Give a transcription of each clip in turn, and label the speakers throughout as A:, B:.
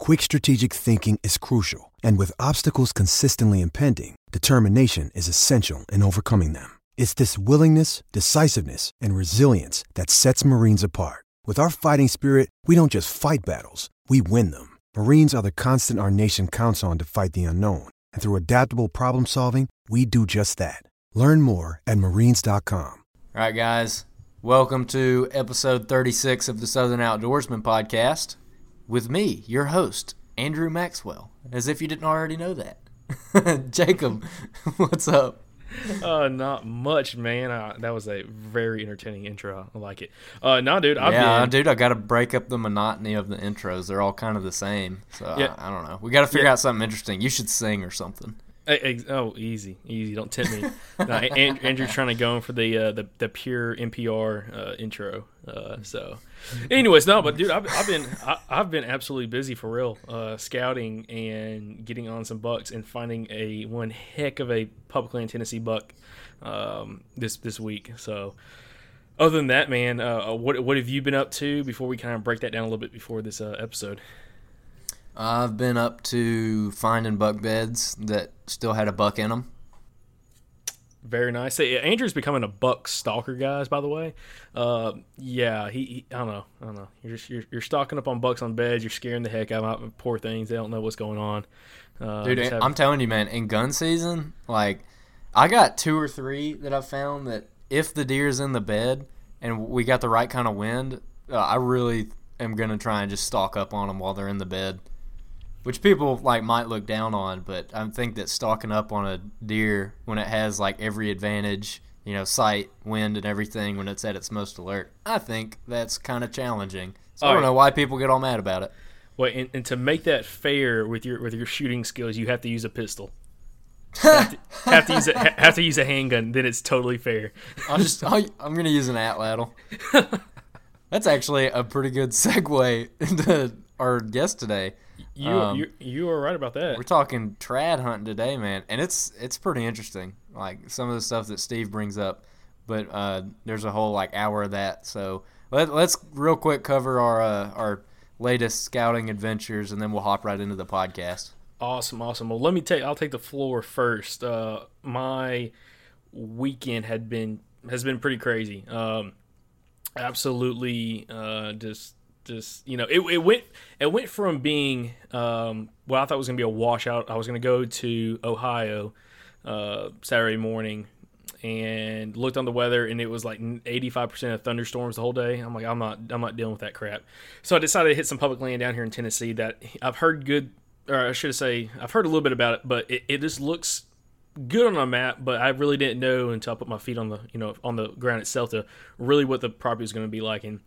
A: quick strategic thinking is crucial. And with obstacles consistently impending, determination is essential in overcoming them. It's this willingness, decisiveness, and resilience that sets Marines apart. With our fighting spirit, we don't just fight battles, we win them. Marines are the constant our nation counts on to fight the unknown. And through adaptable problem solving, we do just that. Learn more at marines.com.
B: All right, guys. Welcome to episode 36 of the Southern Outdoorsman podcast with me, your host, Andrew Maxwell, as if you didn't already know that. Jacob, what's up?
C: Uh, not much, man. Uh, that was a very entertaining intro. I like it. Uh, no, dude. I've
B: yeah,
C: been,
B: dude. I got to break up the monotony of the intros. They're all kind of the same. So
C: Yeah.
B: I, I don't know. We got to figure
C: Yeah.
B: out something interesting. You should sing or something.
C: Oh, easy, easy. Don't tempt me. no, An- Andrew's trying to go in for the uh, the the pure NPR uh, intro. Uh, so, anyways, no, but dude, I've, I've been I, I've been absolutely busy for real, uh, scouting and getting on some bucks and finding a one heck of a public land Tennessee buck um, this this week. So. Other than that, man, uh, what what have you been up to before we kind of break that down a little bit before this uh, episode?
B: I've been up to finding buck beds that still had a buck in them.
C: Very nice. Andrew's becoming a buck stalker, guys. By the way, uh, yeah, he, he. I don't know. I don't know. You're just you're, you're stocking up on bucks on beds. You're scaring the heck out of them. Poor things. They don't know what's going on. Uh,
B: Dude,
C: have-
B: I'm telling you, man, in gun season, like I got two or three that I found that if the deer's in the bed and we got the right kind of wind, uh, I really am gonna try and just stalk up on them while they're in the bed. Which people like might look down on, but I think that stalking up on a deer when it has like every advantage, you know, sight, wind, and everything when it's at its most alert, I think that's kind of challenging. So I don't
C: yeah.
B: know why people get all mad about it.
C: Well, and, and to make that fair with your with your shooting skills, you have to use a pistol. have, to, have to use a have to use a handgun. Then it's totally fair.
B: I'll just I'll, I'm gonna use an atlatl. That's actually a pretty good segue into our guest today.
C: You
B: Um,
C: you you are right about that.
B: We're talking trad hunting today, man, and it's it's pretty interesting. Like some of the stuff that Steve brings up, but uh, there's a whole like hour of that. So let, let's real quick cover our uh, our latest scouting adventures, and then we'll hop right into the podcast.
C: Awesome, awesome. Well, let me take. I'll take the floor first. Uh, my weekend had been has been pretty crazy. Um, absolutely, uh, just just you know, it, it went it went from being um, well, I thought was gonna be a washout. I was gonna go to Ohio uh, Saturday morning and looked on the weather and it was like 85% of thunderstorms the whole day. I'm like I'm not I'm not dealing with that crap. So I decided to hit some public land down here in Tennessee that I've heard good or I should say I've heard a little bit about it, but it, it just looks good on a map, but I really didn't know until I put my feet on the you know on the ground itself to really what the property was going to be like, and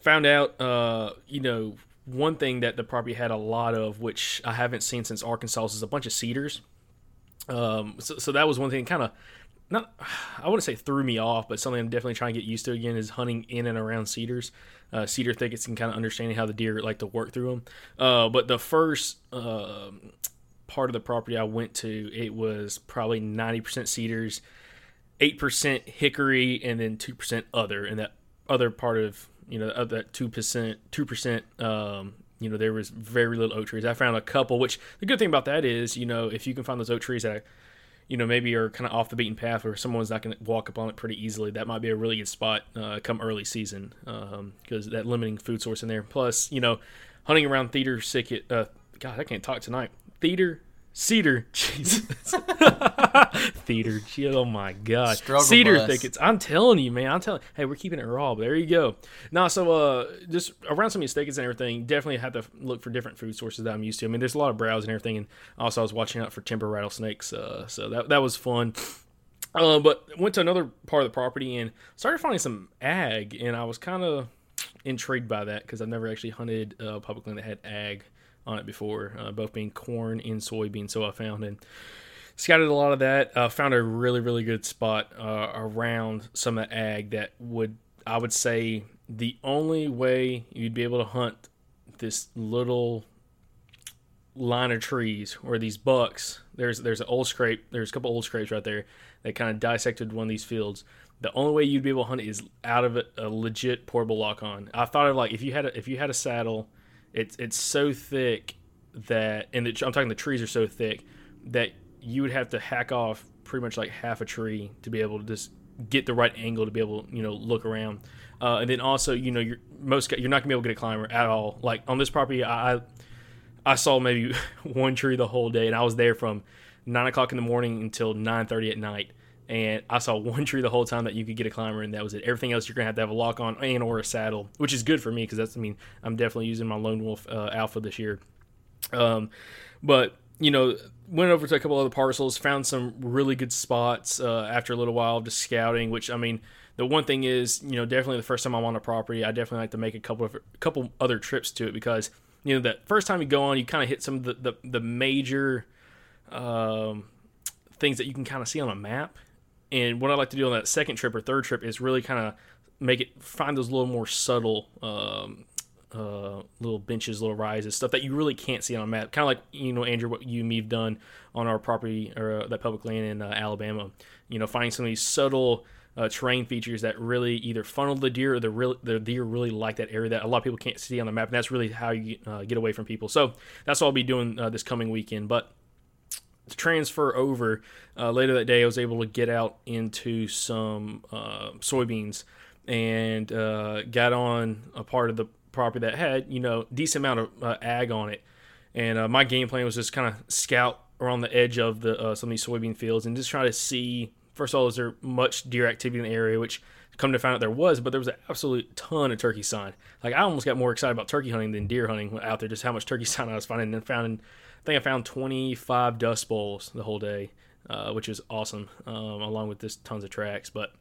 C: found out uh, you know one thing that the property had a lot of, which I haven't seen since Arkansas, is a bunch of cedars. Um, so, so that was one thing kind of not I wouldn't say threw me off, but something I'm definitely trying to get used to again is hunting in and around cedars, uh, cedar thickets, and kind of understanding how the deer like to work through them. Uh, but the first um part of the property I went to, it was probably 90% cedars, 8% hickory, and then 2% other. And that other part of, you know, of that 2%, 2%, um, you know, there was very little oak trees. I found a couple, which the good thing about that is, you know, if you can find those oak trees that, you know, maybe are kind of off the beaten path or someone's not going to walk up on it pretty easily, that might be a really good spot uh, come early season because that limiting food source in there. Plus, you know, hunting around theater thicket, uh, God, I can't talk tonight. Theater, cedar, Jesus. theater, oh my God.
B: Struggle
C: cedar
B: bus.
C: thickets. I'm telling you, man. I'm telling. Hey, we're keeping it raw. But there you go. No, so uh, just around some of these thickets and everything, definitely have to look for different food sources that I'm used to. I mean, there's a lot of browse and everything, and also I was watching out for timber rattlesnakes. Uh, so that that was fun. Uh, but went to another part of the property and started finding some ag, and I was kind of intrigued by that because I've never actually hunted uh, public land that had ag on it before, uh, both being corn and soybean. So I found and scouted a lot of that. Uh, found a really really good spot uh, around some of the ag that would I would say the only way you'd be able to hunt this little line of trees or these bucks. There's there's an old scrape. There's a couple old scrapes right there that kind of dissected one of these fields. The only way you'd be able to hunt it is out of a, a legit portable lock on. I thought of like if you had a, if you had a saddle, it's it's so thick that and the, I'm talking the trees are so thick that you would have to hack off pretty much like half a tree to be able to just get the right angle to be able to you know look around. Uh, and then also you know you're most you're not gonna be able to get a climber at all. Like on this property, I I- saw maybe one tree the whole day, and I was there from nine o'clock in the morning until nine thirty at night. And I saw one tree the whole time that you could get a climber, and that was it. Everything else you're gonna have to have a lock on and or a saddle, which is good for me because that's I mean I'm definitely using my lone wolf uh, alpha this year. Um, but you know, went over to a couple other parcels, found some really good spots uh, after a little while of just scouting. Which I mean, the one thing is, you know, definitely the first time I'm on a property, I definitely like to make a couple of a couple other trips to it because you know that first time you go on, you kind of hit some of the the, the major um, things that you can kind of see on a map. And what I like to do on that second trip or third trip is really kind of make it find those little more subtle um, uh, little benches, little rises, stuff that you really can't see on a map. Kind of like you know, Andrew, what you and me've done on our property or uh, that public land in uh, Alabama. You know, finding some of these subtle uh, terrain features that really either funnel the deer or the real the deer really like that area that a lot of people can't see on the map, and that's really how you uh, get away from people. So that's what I'll be doing uh, this coming weekend. But transfer over uh, later that day, I was able to get out into some uh, soybeans and uh, got on a part of the property that had you know decent amount of uh, ag on it. And uh, my game plan was just kind of scout around the edge of the uh, some of these soybean fields and just try to see. First of all, is there much deer activity in the area? Which come to find out there was, but there was an absolute ton of turkey sign. Like I almost got more excited about turkey hunting than deer hunting out there. Just how much turkey sign I was finding and found. I think I found 25 dust bowls the whole day, uh, which is awesome, um, along with just tons of tracks. But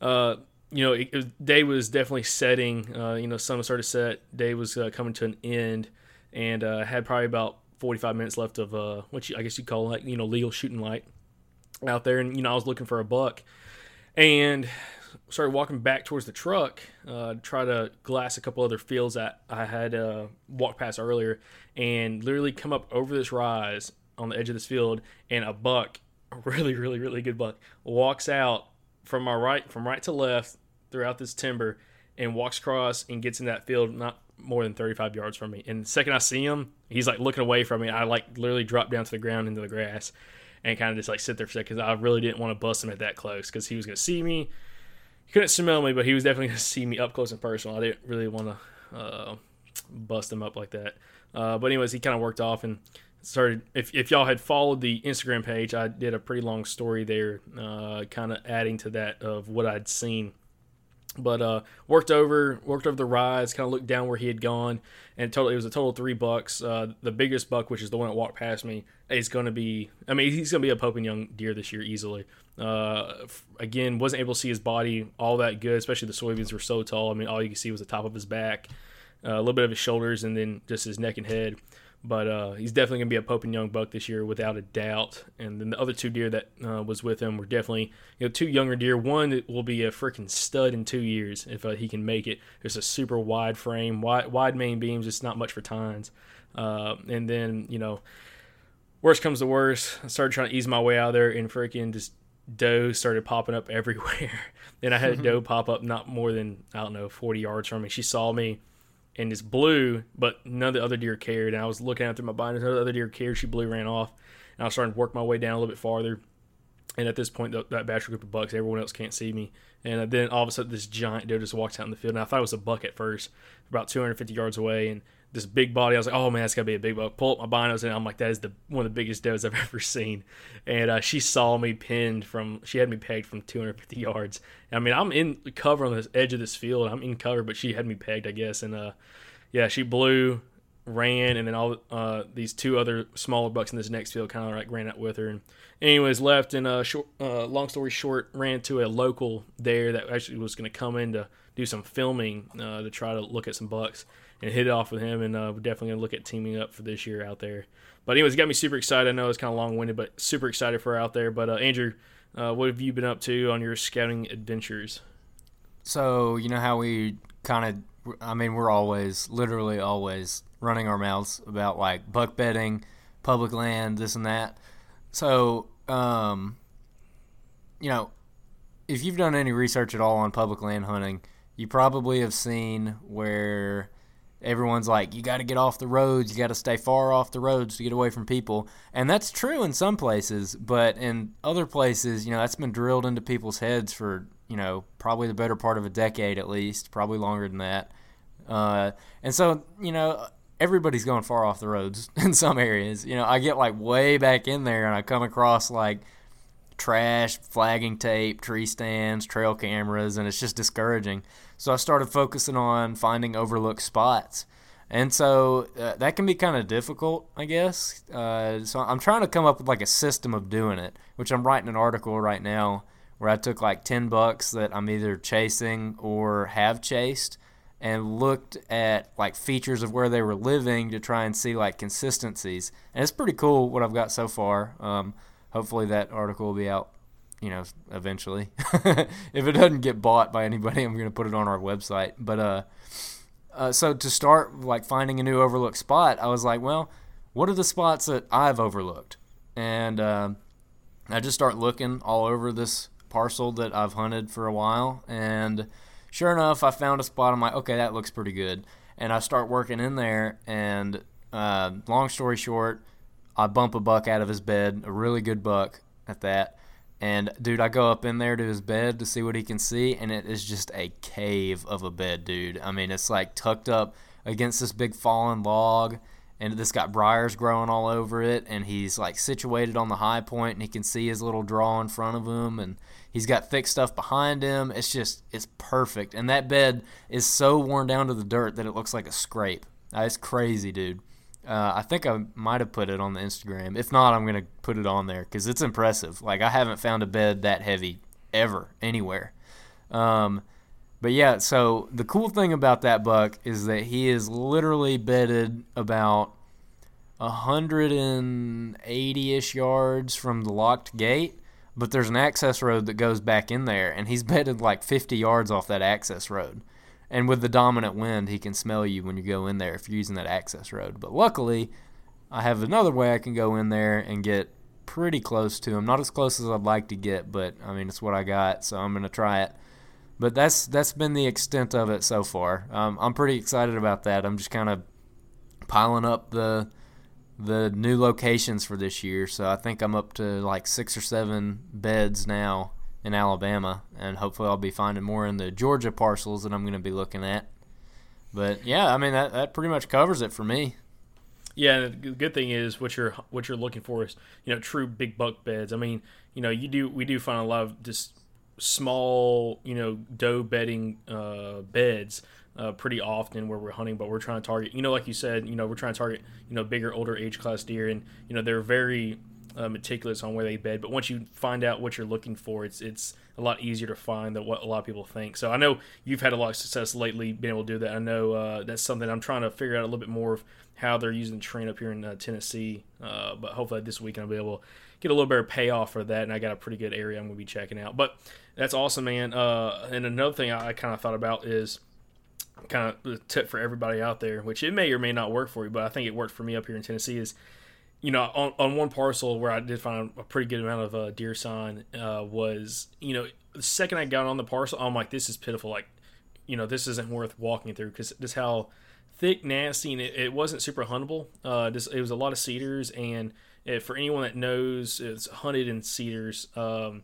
C: uh, you know, it, it, day was definitely setting. Uh, you know, sun started to set. Day was uh, coming to an end, and uh, had probably about 45 minutes left of uh, what you, I guess you call like you know legal shooting light out there. And you know, I was looking for a buck, and started walking back towards the truck uh, try to glass a couple other fields that I had uh, walked past earlier, and literally come up over this rise on the edge of this field, and a buck, a really, really, really good buck, walks out from my right, from right to left, throughout this timber and walks across and gets in that field not more than 35 yards from me. And the second I see him, he's like looking away from me. I like literally drop down to the ground into the grass and kind of just like sit there for a second because I really didn't want to bust him at that close because he was going to see me. He couldn't smell me, but he was definitely to see me up close and personal. I didn't really want to uh, bust him up like that. Uh, but anyways, he kind of worked off and started. If, if y'all had followed the Instagram page, I did a pretty long story there, uh, kind of adding to that of what I'd seen but uh, worked over worked over the rise, kind of looked down where he had gone, and total it was a total three bucks. Uh, the biggest buck, which is the one that walked past me, is going to be. I mean, he's going to be a Pope and Young deer this year easily. Uh, again, wasn't able to see his body all that good, especially the soybeans were so tall. I mean, all you could see was the top of his back, uh, a little bit of his shoulders, and then just his neck and head. But uh, he's definitely going to be a Pope and Young buck this year without a doubt. And then the other two deer that uh, was with him were definitely you know two younger deer. One will be a freaking stud in two years if uh, he can make it. There's a super wide frame, wide wide main beams. It's not much for tines. Uh, and then you know, worst comes to worst, I started trying to ease my way out there, and freaking just doe started popping up everywhere. then I had a doe pop up not more than I don't know 40 yards from me. She saw me and it's blue, but none of the other deer cared. And I was looking through my binders, none of the other deer cared. She blew, ran off, and I was starting to work my way down a little bit farther. And at this point, that batch group of bucks, everyone else can't see me. And uh, then all of a sudden, this giant doe just walks out in the field. And I thought it was a buck at first, about 250 yards away. And this big body, I was like, oh man, that's got to be a big buck. Pull up my binos, and I'm like, that is the one of the biggest does I've ever seen. And uh, she saw me pinned from, she had me pegged from 250 yards. I mean, I'm in cover on the edge of this field. I'm in cover, but she had me pegged, I guess. And uh, yeah, she blew, ran, and then all uh, these two other smaller bucks in this next field kind of like ran out with her. And anyways, left and uh, short, uh, long story short, ran to a local there that actually was going to come in to do some filming uh, to try to look at some bucks and hit it off with him. And uh, we're definitely to look at teaming up for this year out there. But anyways, got me super excited. I know it's kind of long winded, but super excited for out there. But uh, Andrew, uh, what have you been up to on your scouting adventures?
B: So you know how we kind of I mean, we're always, literally always running our mouths about like buck bedding, public land, this and that. So, um, you know, if you've done any research at all on public land hunting, you probably have seen where everyone's like, you got to get off the roads, you got to stay far off the roads to get away from people. And that's true in some places, but in other places, you know, that's been drilled into people's heads for you know, probably the better part of a decade at least, probably longer than that. Uh, and so, you know, everybody's going far off the roads in some areas. You know, I get like way back in there and I come across like trash, flagging tape, tree stands, trail cameras, and it's just discouraging. So I started focusing on finding overlooked spots. And so uh, that can be kind of difficult, I guess. Uh, so I'm trying to come up with like a system of doing it, which I'm writing an article right now where I took like 10 bucks that I'm either chasing or have chased and looked at like features of where they were living to try and see like consistencies. And it's pretty cool what I've got so far. Um, hopefully that article will be out, you know, eventually. if it doesn't get bought by anybody, I'm going to put it on our website. But uh, uh, so to start like finding a new overlooked spot, I was like, well, what are the spots that I've overlooked? And uh, I just start looking all over this parcel that I've hunted for a while. And sure enough, I found a spot. I'm like, okay, that looks pretty good. And I start working in there. And uh, long story short, I bump a buck out of his bed, a really good buck at that. And dude, I go up in there to his bed to see what he can see, and it is just a cave of a bed, dude. I mean, it's like tucked up against this big fallen log, and this got briars growing all over it, and he's like situated on the high point, and he can see his little draw in front of him, and he's got thick stuff behind him. It's just it's perfect, and that bed is so worn down to the dirt that it looks like a scrape. It's crazy, dude. Uh, I think I might have put it on the Instagram. If not, I'm gonna put it on there because it's impressive. Like I haven't found a bed that heavy ever anywhere. Um, but yeah, so the cool thing about that buck is that he is literally bedded about 180 ish yards from the locked gate, but there's an access road that goes back in there, and he's bedded like 50 yards off that access road. And with the dominant wind, he can smell you when you go in there if you're using that access road. But luckily, I have another way I can go in there and get pretty close to him. Not as close as I'd like to get, but I mean, it's what I got, so I'm going to try it but that's that's been the extent of it so far. Um, I'm pretty excited about that. I'm just kind of piling up the the new locations for this year. So I think I'm up to like six or seven beds now in Alabama, and hopefully I'll be finding more in the Georgia parcels that I'm going to be looking at. But yeah, I mean that that pretty much covers it for me.
C: Yeah, the good thing is what you're what you're looking for is you know true big buck beds. I mean, you know, you do we do find a lot of just small, you know, doe bedding uh, beds uh, pretty often where we're hunting, but we're trying to target, you know, like you said, you know, we're trying to target, you know, bigger, older age class deer, and you know, they're very uh, meticulous on where they bed. But once you find out what you're looking for, it's it's a lot easier to find than what a lot of people think. So I know you've had a lot of success lately being able to do that. I know uh, that's something I'm trying to figure out a little bit more of how they're using the train up here in uh, Tennessee. Uh, but hopefully this week I'll be able to get a little better payoff for that, and I got a pretty good area I'm going to be checking out. But that's awesome, man. Uh, and another thing I, I kind of thought about is kind of the tip for everybody out there, which it may or may not work for you, but I think it worked for me up here in Tennessee. Is you know on, on one parcel where I did find a pretty good amount of uh, deer sign uh, was you know the second I got on the parcel, I'm like this is pitiful. Like you know this isn't worth walking through because this how thick, nasty, and it, it wasn't super huntable. Uh, this, it was a lot of cedars, and if, for anyone that knows, it's hunted in cedars. Um,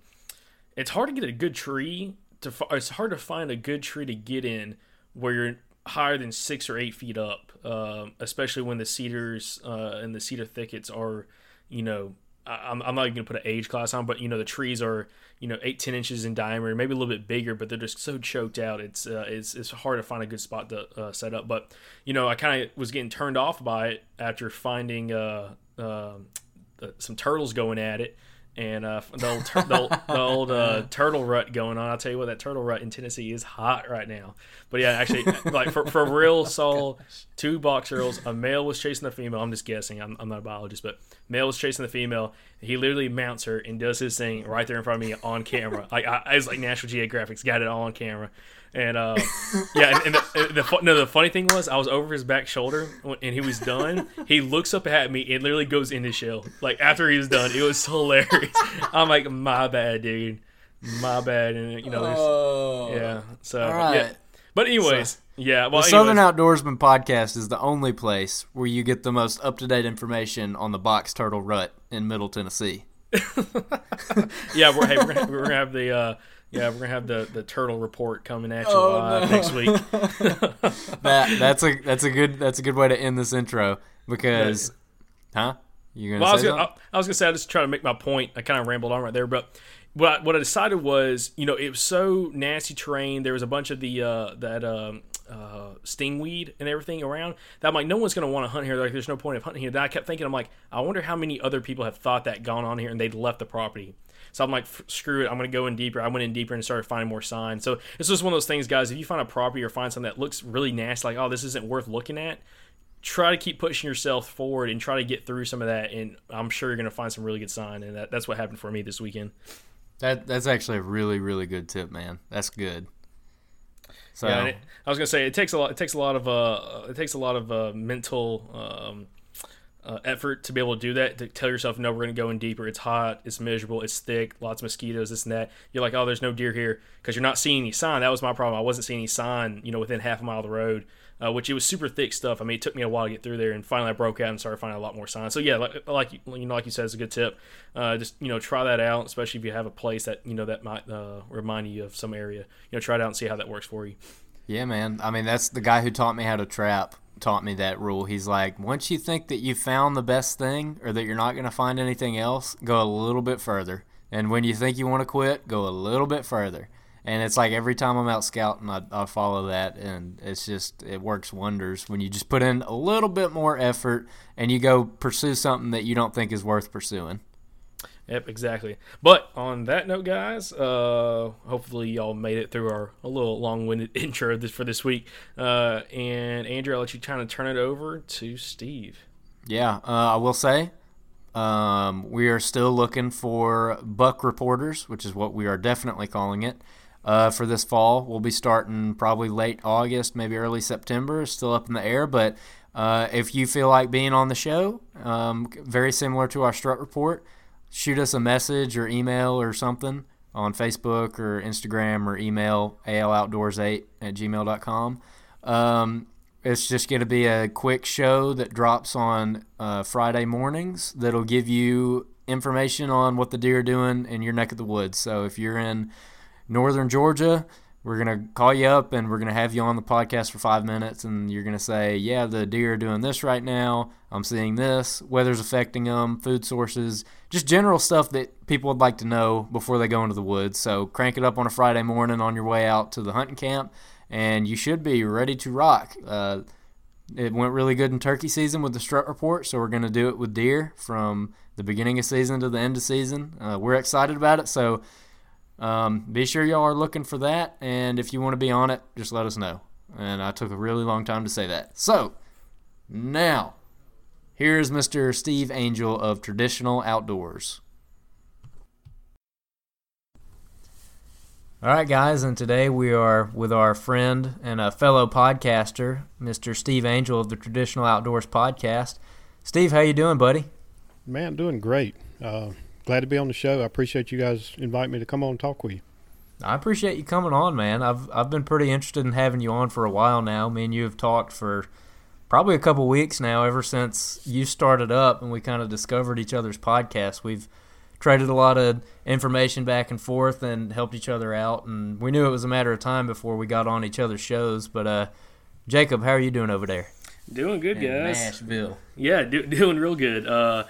C: it's hard to get a good tree to. It's hard to find a good tree to get in where you're higher than six or eight feet up, um, especially when the cedars uh, and the cedar thickets are, you know, I'm, I'm not even gonna put an age class on, but you know the trees are you know eight ten inches in diameter, maybe a little bit bigger, but they're just so choked out. It's uh, it's it's hard to find a good spot to uh, set up. But you know I kind of was getting turned off by it after finding uh, um, some turtles going at it and uh, the old, tur- the old, the old uh, turtle rut going on. I'll tell you what, that turtle rut in Tennessee is hot right now. But yeah, actually, like for, for real, saw two box turtles. A male was chasing the female. I'm just guessing. I'm, I'm not a biologist, but male was chasing the female. He literally mounts her and does his thing right there in front of me on camera. Like I, I was like National Geographic's got it all on camera. And uh, yeah, and, and the, the, no, the funny thing was, I was over his back shoulder, and he was done. He looks up at me and literally goes in his shell. Like after he was done, it was hilarious. I'm like, my bad, dude, my bad, and you know,
B: Oh.
C: yeah. So
B: All right.
C: yeah. But anyways, yeah. Well,
B: the Southern Outdoorsman podcast is the only place where you get the most up to date information on the box turtle rut in Middle Tennessee.
C: yeah, we're, hey, we're, gonna, we're gonna have the. Uh, yeah, we're gonna have the, the turtle report coming at you
B: Oh,
C: live
B: no.
C: next week.
B: That that's a that's a good that's a good way to end this intro because, huh? You gonna
C: Well, I was gonna. I, I was gonna say I was just trying to make my point. I kind of rambled on right there, but what I, what I decided was, you know, it was so nasty terrain. There was a bunch of the uh, that um, uh, stingweed and everything around that I'm like, no one's gonna want to hunt here. Like, there's no point of hunting here. Then I kept thinking, I'm like, I wonder how many other people have thought that gone on here and they'd left the property. So I'm like, screw it. I'm gonna go in deeper. I went in deeper and started finding more signs. So it's just one of those things, guys. If you find a property or find something that looks really nasty, like, oh, this isn't worth looking at try to keep pushing yourself forward and try to get through some of that and i'm sure you're going to find some really good sign and that, that's what happened for me this weekend
B: That that's actually a really really good tip, man. That's good. So
C: yeah, it, i was going to say it takes a lot it takes a lot of uh it takes a lot of uh, mental um uh, effort to be able to do that to tell yourself no we're going to go in deeper. It's hot it's miserable it's thick lots of mosquitoes this and that. You're like oh there's no deer here because you're not seeing any sign. That was my problem. I wasn't seeing any sign you know within half a mile of the road uh, which it was super thick stuff. I mean it took me a while to get through there and finally i broke out and started finding a lot more signs. So yeah like, like you know like you said it's a good tip. Uh, just you know try that out especially if you have a place that you know that might uh, remind you of some area. You know try it out and see how that works for you.
B: Yeah, man. I mean, that's the guy who taught me how to trap. Taught me that rule. He's like, once you think that you found the best thing or that you're not going to find anything else, go a little bit further. And when you think you want to quit, go a little bit further. And it's like every time I'm out scouting, I, I follow that, and it's just it works wonders when you just put in a little bit more effort and you go pursue something that you don't think is worth pursuing.
D: Yep, exactly. But on that note, guys, uh, hopefully y'all made it through our a little long-winded intro this for this week. Uh, and Andrew, I'll let you kind of turn it over to Steve.
B: Yeah, uh, I will say um, we are still looking for buck reporters, which is what we are definitely calling it. Uh, for this fall, we'll be starting probably late August, maybe early September. Still up in the air, but uh, if you feel like being on the show, um, very similar to our strut report, shoot us a message or email or something on Facebook or Instagram or email aloutdoors8 at gmail.com. Um, it's just going to be a quick show that drops on uh, Friday mornings that'll give you information on what the deer are doing in your neck of the woods. So if you're in northern Georgia, we're going to call you up and we're going to have you on the podcast for five minutes and you're going to say, yeah, the deer are doing this right now. I'm seeing this. Weather's affecting them, food sources, just general stuff that people would like to know before they go into the woods. So crank it up on a Friday morning on your way out to the hunting camp and you should be ready to rock. Uh, it went really good in turkey season with the strut report, so we're going to do it with deer from the beginning of season to the end of season. Uh, we're excited about it, so um, be sure y'all are looking for that. And if you want to be on it, just let us know. And I took a really long time to say that. So now, here's Mr. Steve Angell of Traditional Outdoors. All right, guys, and today we are with our friend and a fellow podcaster, Mr. Steve Angell of the Traditional Outdoors Podcast. Steve, how you doing, buddy?
E: Man, doing great. Uh, glad to be on the show. I appreciate you guys inviting me to come on and talk with you.
B: I appreciate you coming on, man. I've I've been pretty interested in having you on for a while now. Me and you have talked for probably a couple weeks now, ever since you started up and we kind of discovered each other's podcast. We've traded a lot of information back and forth and helped each other out. And we knew it was a matter of time before we got on each other's shows. But uh, Jacob, how are you doing over there?
D: Doing good,
B: In
D: guys.
B: Nashville.
D: Yeah, do, doing real good. Uh,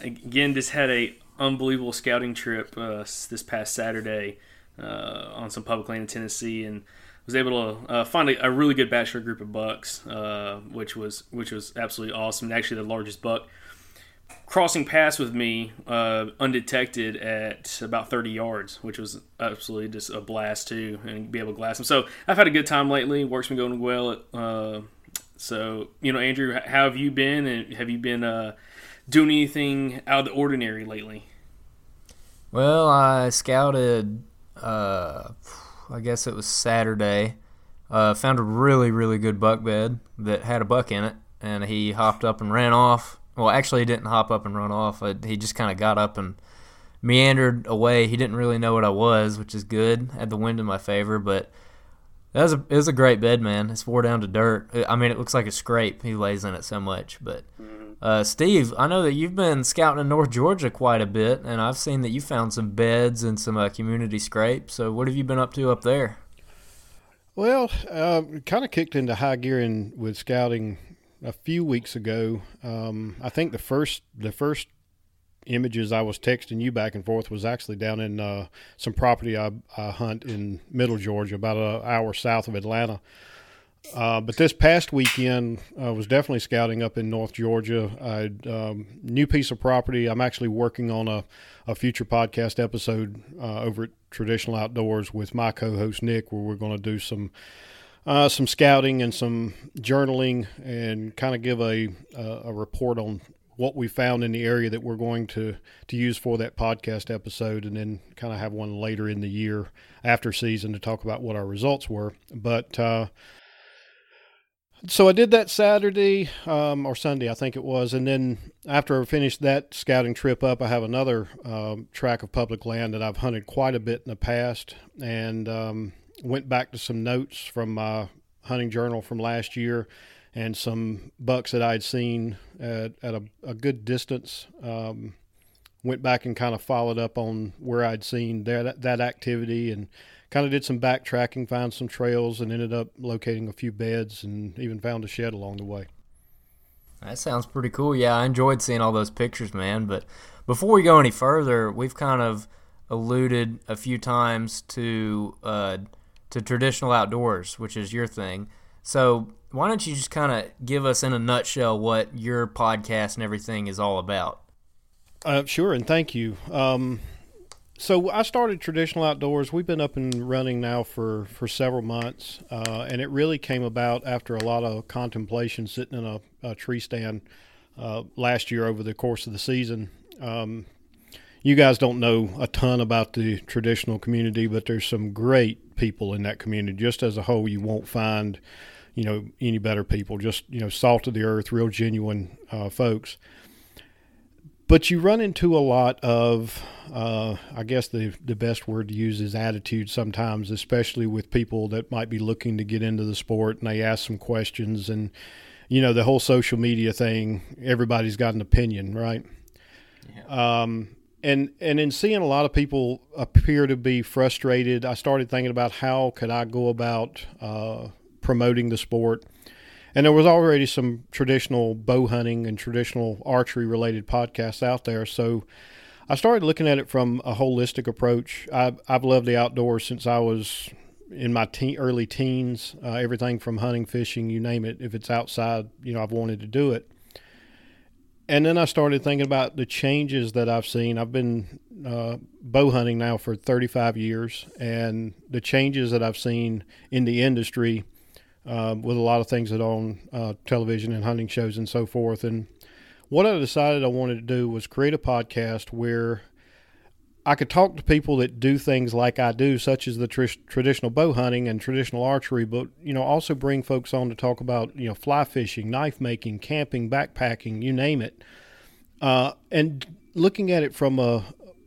D: again, just had a unbelievable scouting trip uh, this past Saturday uh, on some public land in Tennessee, and was able to uh, find a, a, really good bachelor group of bucks, uh, which was which was absolutely awesome. And actually, the largest buck crossing paths with me uh, undetected at about 30 yards, which was absolutely just a blast too, and be able to glass them. So I've had a good time lately. Work's been going well. Uh, so you know, Andrew, how have you been? And have you been doing anything out of the ordinary lately?
B: Well, I scouted. Uh, I guess it was Saturday. Uh, found a really, really good buck bed that had a buck in it, and he hopped up and ran off well, actually, he didn't hop up and run off. He just kind of got up and meandered away. He didn't really know what I was, which is good. Had the wind in my favor, but that was a it was a great bed, man. It's wore down to dirt. I mean, it looks like a scrape. He lays in it so much. But mm-hmm. Uh, Steve, I know that you've been scouting in North Georgia quite a bit, and I've seen that you found some beds and some uh, community scrapes. So, what have you been up to up there?
E: Well, uh, kind of kicked into high gear in with scouting a few weeks ago. Um, I think the first the first images I was texting you back and forth was actually down in uh, some property I, I, hunt in Middle Georgia, about an hour south of Atlanta. Uh, but this past weekend, I was definitely scouting up in North Georgia. I um, new piece of property. I'm actually working on a, a future podcast episode uh, over at Traditional Outdoors with my co-host Nick, where we're going to do some uh, some scouting and some journaling and kind of give a, a, a report on what we found in the area that we're going to, to use for that podcast episode, and then kind of have one later in the year after season to talk about what our results were. But uh, so I did that Saturday um, or Sunday, I think it was, and then after I finished that scouting trip up, I have another um, track of public land that I've hunted quite a bit in the past, and um, went back to some notes from my hunting journal from last year and some bucks that I'd seen at, at a, a good distance um, went back and kind of followed up on where I'd seen that that activity and kind of did some backtracking, found some trails, and ended up locating a few beds and even found a shed along the way.
B: That sounds pretty cool. Yeah, I enjoyed seeing all those pictures, man. But before we go any further, we've kind of alluded a few times to uh, to traditional outdoors, which is your thing. So why don't you just kind of give us in a nutshell what your podcast and everything is all about?
E: Uh, sure, and thank you. Um, so I started traditional outdoors. We've been up and running now for for several months, uh, and it really came about after a lot of contemplation, sitting in a, a tree stand uh, last year over the course of the season. Um, you guys don't know a ton about the traditional community, but there's some great people in that community. Just as a whole, you won't find, you know, any better people. Just you know, salt of the earth, real genuine uh, folks but you run into a lot of uh, i guess the, the best word to use is attitude sometimes especially with people that might be looking to get into the sport and they ask some questions and you know the whole social media thing everybody's got an opinion right yeah. um, and and in seeing a lot of people appear to be frustrated i started thinking about how could i go about uh, promoting the sport and there was already some traditional bow hunting and traditional archery related podcasts out there. So I started looking at it from a holistic approach. I've, I've loved the outdoors since I was in my teen, early teens. Uh, everything from hunting, fishing, you name it. If it's outside, you know, I've wanted to do it. And then I started thinking about the changes that I've seen. I've been uh, bow hunting now for 35 years, and the changes that I've seen in the industry um, with a lot of things that on uh, television and hunting shows and so forth. And what I decided I wanted to do was create a podcast where I could talk to people that do things like I do, such as the tr- traditional bow hunting and traditional archery, but you know also bring folks on to talk about you know fly fishing, knife making, camping, backpacking, you name it, uh, and looking at it from a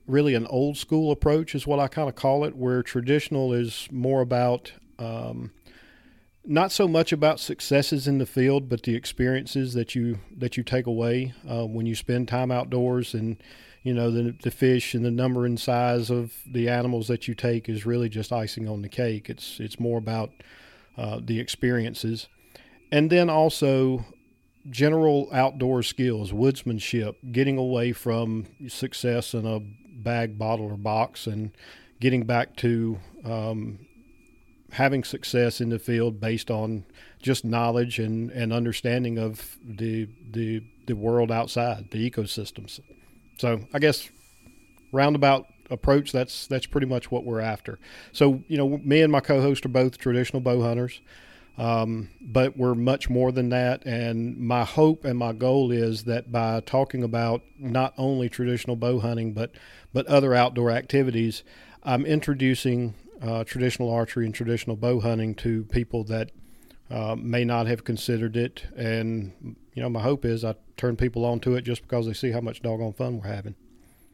E: really an old school approach is what I kind of call it, where traditional is more about um, not so much about successes in the field, but the experiences that you that you take away uh, when you spend time outdoors, and you know the the fish and the number and size of the animals that you take is really just icing on the cake. It's it's more about uh, the experiences, and then also general outdoor skills, woodsmanship, getting away from success in a bag, bottle, or box, and getting back to um, having success in the field based on just knowledge and, and understanding of the the the world outside the ecosystems. So I guess roundabout approach that's that's pretty much what we're after. So you know, me and my co-host are both traditional bow hunters. Um, but we're much more than that. And my hope and my goal is that by talking about not only traditional bow hunting, but but other outdoor activities, I'm introducing uh, traditional archery and traditional bow hunting to people that uh, may not have considered it. And, you know, my hope is I turn people on to it just because they see how much doggone fun we're having.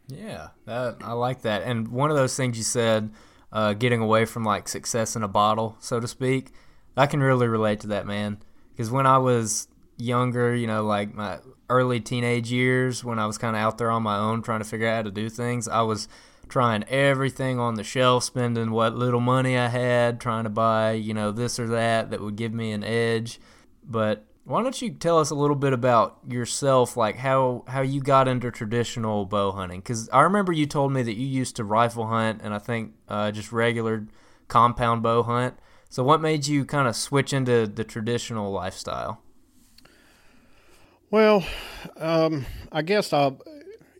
B: Yeah, that, I like that. And one of those things you said, uh, getting away from like success in a bottle, so to speak, I can really relate to that, man. Because when I was younger, you know, like my early teenage years, when I was kind of out there on my own trying to figure out how to do things, I was trying everything on the shelf, spending what little money I had, trying to buy, you know, this or that that would give me an edge. But why don't you tell us a little bit about yourself, like how how you got into traditional bow hunting? Because I remember you told me that you used to rifle hunt and I think uh, just regular compound bow hunt. So what made you kind of switch into the traditional lifestyle?
E: Well, um, I guess I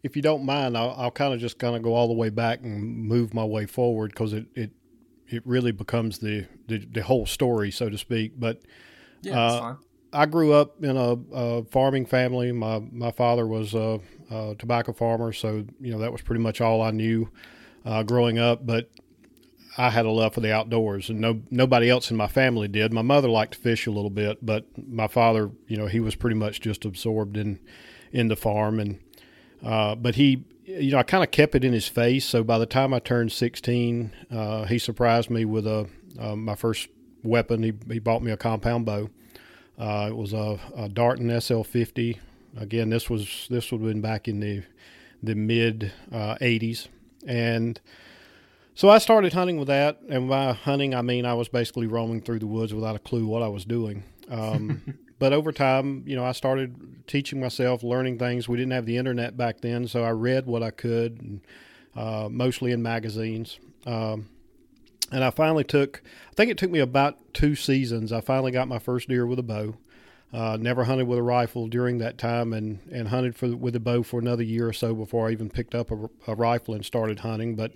E: if you don't mind, I'll, I'll kind of just kind of go all the way back and move my way forward because it, it it really becomes the, the, the whole story, so to speak. But
B: yeah, uh,
E: I grew up in a, a, farming family. My my father was a, a, tobacco farmer, so you know that was pretty much all I knew uh, growing up. But I had a love for the outdoors, and no nobody else in my family did. My mother liked to fish a little bit, but my father, you know, he was pretty much just absorbed in in the farm and uh, but he, you know, I kind of kept it in his face. So by the time I turned 16, uh, he surprised me with a uh, my first weapon. He, he bought me a compound bow. Uh, it was a, a Darton SL50. Again, this was this would have been back in the the mid uh, 80s. And so I started hunting with that. And by hunting, I mean I was basically roaming through the woods without a clue what I was doing. Um, but over time, you know, I started teaching myself, learning things. We didn't have the internet back then, so I read what I could, and, uh, mostly in magazines. Um, and I finally took, I think it took me about two seasons. I finally got my first deer with a bow. Uh, never hunted with a rifle during that time, and, and hunted for with a bow for another year or so before I even picked up a, a rifle and started hunting. But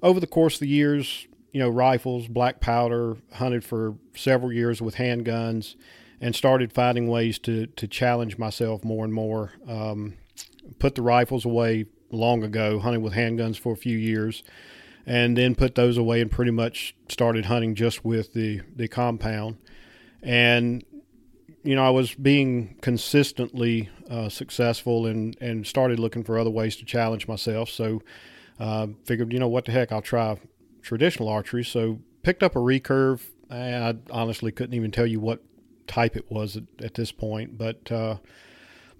E: over the course of the years, you know, rifles, black powder, hunted for several years with handguns, and started finding ways to to challenge myself more and more. Um, put the rifles away long ago, hunting with handguns for a few years, and then put those away and pretty much started hunting just with the the compound. And you know, I was being consistently uh, successful and, and started looking for other ways to challenge myself. So, uh, figured, you know, what the heck, I'll try traditional archery. So, picked up a recurve. I honestly couldn't even tell you what type it was at, at this point, but uh,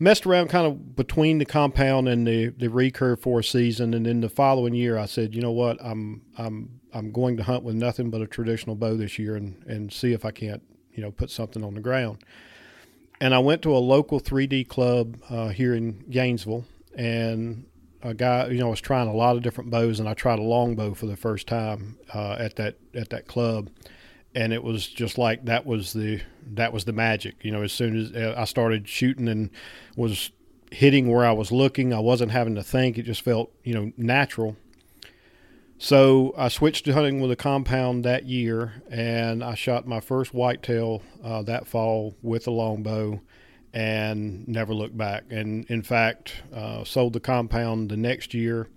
E: messed around kind of between the compound and the, the recurve for a season. And then the following year, I said, you know what, I'm I'm I'm going to hunt with nothing but a traditional bow this year and, and see if I can't, you know, put something on the ground. And I went to a local 3D club uh, here in Gainesville, and a guy, you know, was trying a lot of different bows, and I tried a longbow for the first time uh, at that at that club, and it was just like that was the that was the magic. You know, as soon as uh, I started shooting and was hitting where I was looking, I wasn't having to think; it just felt you know natural. So I switched to hunting with a compound that year, and I shot my first whitetail uh, that fall with a longbow, and never looked back. And in fact, uh, sold the compound the next year,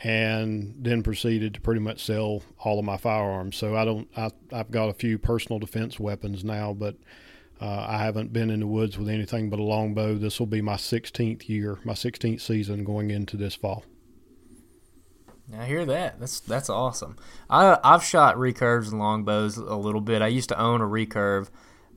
E: and then proceeded to pretty much sell all of my firearms. So I don't, I, I've got a few personal defense weapons now, but uh, I haven't been in the woods with anything but a longbow. This will be my 16th year, my 16th season going into this fall.
B: I hear that. That's that's awesome. I I've shot recurves and longbows a little bit. I used to own a recurve,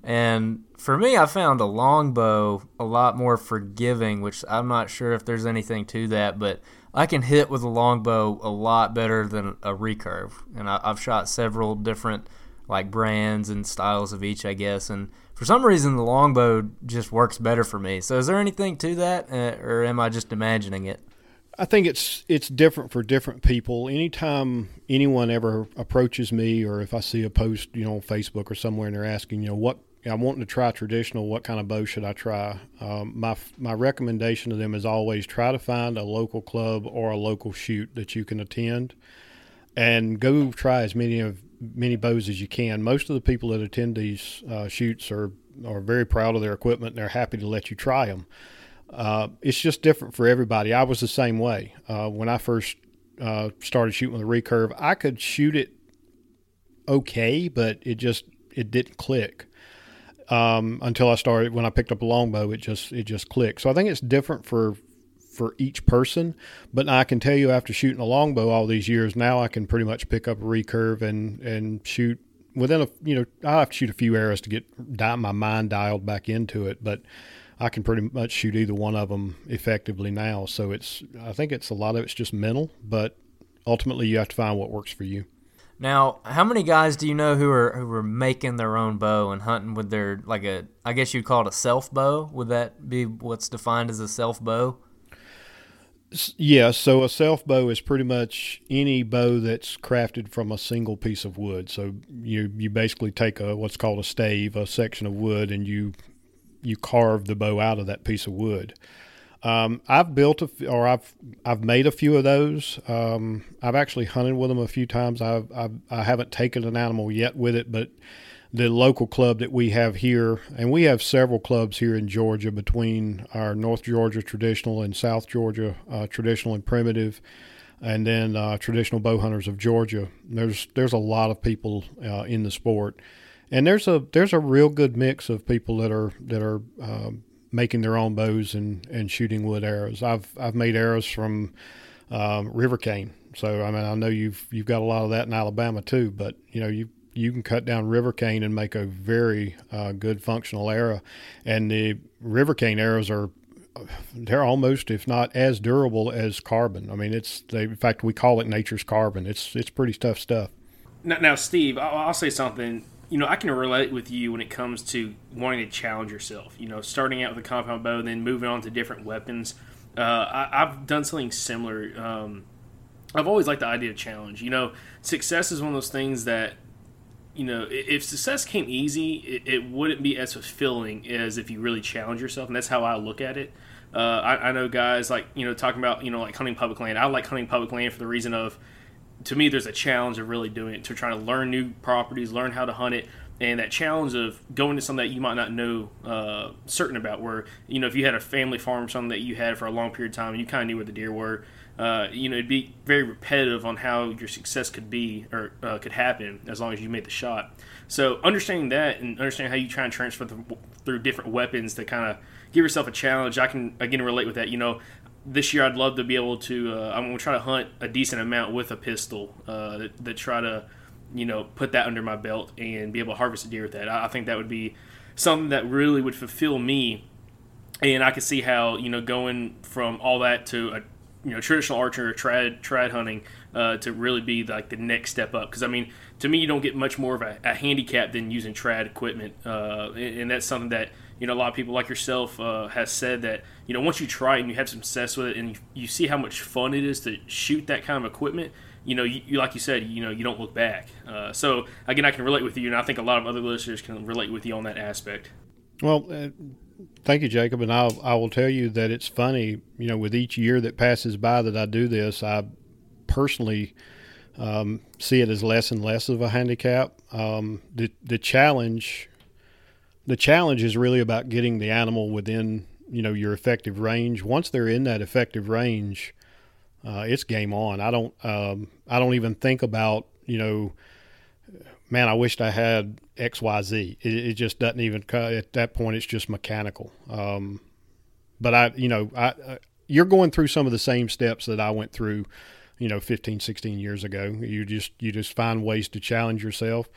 B: and for me, I found a longbow a lot more forgiving. Which I'm not sure if there's anything to that, but I can hit with a longbow a lot better than a recurve. And I, I've shot several different like brands and styles of each, I guess. And for some reason, the longbow just works better for me. So is there anything to that, uh, or am I just imagining it?
E: I think it's it's different for different people. Anytime anyone ever approaches me, or if I see a post, you know, on Facebook or somewhere, and they're asking, you know, what I'm wanting to try traditional, what kind of bow should I try? Um, my my recommendation to them is always try to find a local club or a local shoot that you can attend, and go try as many of many bows as you can. Most of the people that attend these uh, shoots are are very proud of their equipment. and They're happy to let you try them. Uh, it's just different for everybody. I was the same way uh, when I first uh, started shooting with a recurve. I could shoot it okay, but it just it didn't click um, until I started. When I picked up a longbow, it just it just clicked. So I think it's different for for each person. But I can tell you, after shooting a longbow all these years, now I can pretty much pick up a recurve and and shoot within a you know I have to shoot a few arrows to get my mind dialed back into it, but I can pretty much shoot either one of them effectively now. So it's I think it's a lot of it's just mental, but ultimately you have to find what works for you.
B: Now, how many guys do you know who are who are making their own bow and hunting with their like a I guess you'd call it a self bow? Would that be what's defined as a self bow?
E: Yeah, so a self bow is pretty much any bow that's crafted from a single piece of wood. So you you basically take a what's called a stave, a section of wood, and you you carve the bow out of that piece of wood. Um, I've built a, or I've I've made a few of those. Um, I've actually hunted with them a few times. I've, I've I haven't taken an animal yet with it, but the local club that we have here, and we have several clubs here in Georgia between our North Georgia traditional and South Georgia uh, traditional and primitive, and then uh, traditional bow hunters of Georgia. There's there's a lot of people uh, in the sport and there's a there's a real good mix of people that are that are um, making their own bows and, and shooting wood arrows. I've I've made arrows from um, river cane, so I mean I know you've you've got a lot of that in Alabama too. But you know you you can cut down river cane and make a very uh, good functional arrow, and the river cane arrows are they're almost, if not as durable as carbon. I mean, it's they, in fact we call it nature's carbon. It's it's pretty tough stuff.
C: Now, now Steve, I'll, I'll say something. You know, I can relate with you when it comes to wanting to challenge yourself. You know, starting out with a compound bow, then moving on to different weapons. Uh, I, have done something similar. Um, I've always liked the idea of challenge. You know, success is one of those things that you know, if success came easy, it, it, wouldn't be as fulfilling as if you really challenge yourself, and that's how I look at it. Uh, I, I, know guys like you know talking about you know like hunting public land. I like hunting public land for the reason of, to me, there's a challenge of really doing it, to trying to learn new properties, learn how to hunt it, and that challenge of going to something that you might not know uh, certain about. Where you know if you had a family farm, something that you had for a long period of time, and you kind of knew where the deer were uh, you know, it'd be very repetitive on how your success could be or uh, could happen as long as you made the shot. So understanding that and understanding how you try and transfer the, through different weapons to kind of give yourself a challenge, I can again relate with that. You know, this year I'd love to be able to. Uh, I'm to try to hunt a decent amount with a pistol uh, that, try to, you know, put that under my belt and be able to harvest a deer with that. I, I think that would be something that really would fulfill me and I could see how you know going from all that to a you know traditional archer or trad trad hunting uh, to really be like the next step up because I mean to me you don't get much more of a, a handicap than using trad equipment uh, and, and, that's something that you know a lot of people like yourself uh, has said that you know once you try and you have some success with it and you, you, see how much fun it is to shoot that kind of equipment you know you, you like you said you know you don't look back uh, so again I can relate with you and I think a lot of other listeners can relate with you on that aspect.
E: Well, uh, Thank you, Jacob. And I'll, I will tell you that it's funny, you know, with each year that passes by that I do this, I personally um, see it as less and less of a handicap. Um, the, the challenge, the challenge is really about getting the animal within, you know, your effective range. Once they're in that effective range, uh, it's game on. I don't, um, I don't even think about, you know, man, I wished I had X, Y, Z. It, it just doesn't even at that point. It's just mechanical. Um, but I, you know, I, uh, you're going through some of the same steps that I went through, you know, 15, 16 years ago. You just you just find ways to challenge yourself.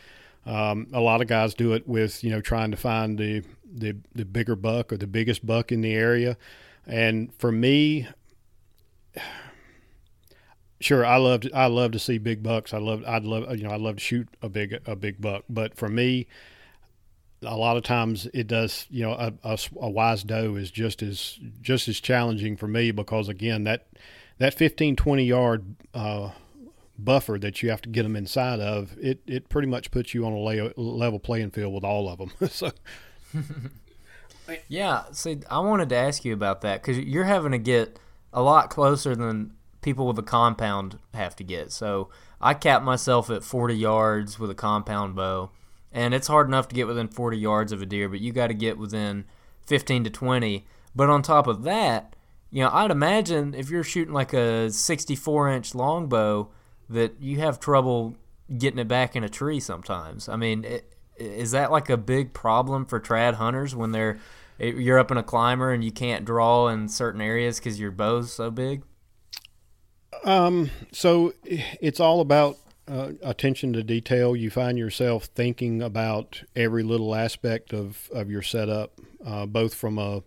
E: Um, a lot of guys do it with you know trying to find the the the bigger buck or the biggest buck in the area. And for me, sure I love I love to see big bucks. I love I'd love you know I love to shoot a big a big buck. But for me, a lot of times it does you know a, a, a, wise doe is just as just as challenging for me because again that that 15 20 yard uh, buffer that you have to get them inside of it it pretty much puts you on a lay, level playing field with all of them so
F: yeah see i wanted to ask you about that because you're having to get a lot closer than people with a compound have to get. So I cap myself at 40 yards with a compound bow, and it's hard enough to get within 40 yards of a deer, but you got to get within 15 to 20. But on top of that, you know, I'd imagine if you're shooting like a 64 inch longbow, that you have trouble getting it back in a tree sometimes. I mean, it, is that like a big problem for trad hunters when they're you're up in a climber and you can't draw in certain areas because your bow's so big?
E: Um, so it's all about uh, attention to detail. You find yourself thinking about every little aspect of, of your setup, uh, both from a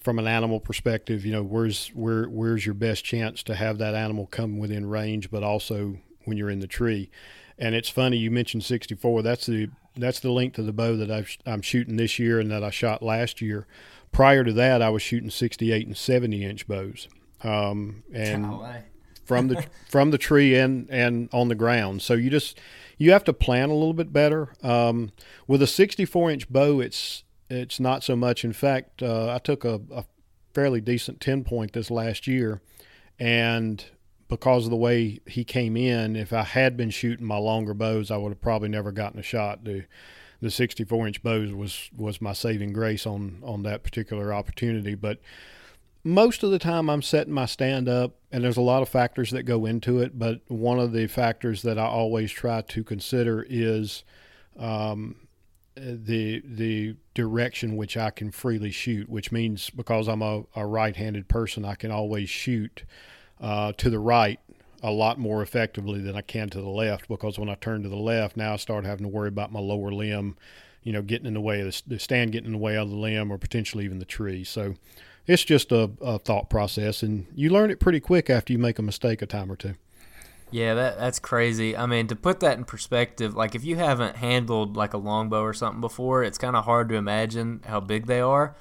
E: from an animal perspective. You know, where's where where's your best chance to have that animal come within range, but also when you're in the tree. And it's funny you mentioned 64. That's the that's the length of the bow that i am shooting this year and that I shot last year. Prior to that, I was shooting 68 and 70 inch bows. Um, and from the from the tree and and on the ground. So you just you have to plan a little bit better. Um, with a 64 inch bow, it's it's not so much. In fact, uh, I took a, a, fairly decent 10 point this last year, and because of the way he came in, if I had been shooting my longer bows, I would have probably never gotten a shot. The the 64 inch bows was was my saving grace on on that particular opportunity, but most of the time I'm setting my stand up, and there's a lot of factors that go into it, but one of the factors that I always try to consider is um, the the direction which I can freely shoot, which means because I'm a, a right-handed person, I can always shoot uh, to the right a lot more effectively than I can to the left. Because when I turn to the left, now I start having to worry about my lower limb, you know, getting in the way of the, the stand, getting in the way of the limb, or potentially even the tree. So it's just a, a thought process, and you learn it pretty quick after you make a mistake a time or two.
B: Yeah, that that's crazy. I mean, to put that in perspective, like if you haven't handled like a longbow or something before, it's kind of hard to imagine how big they are.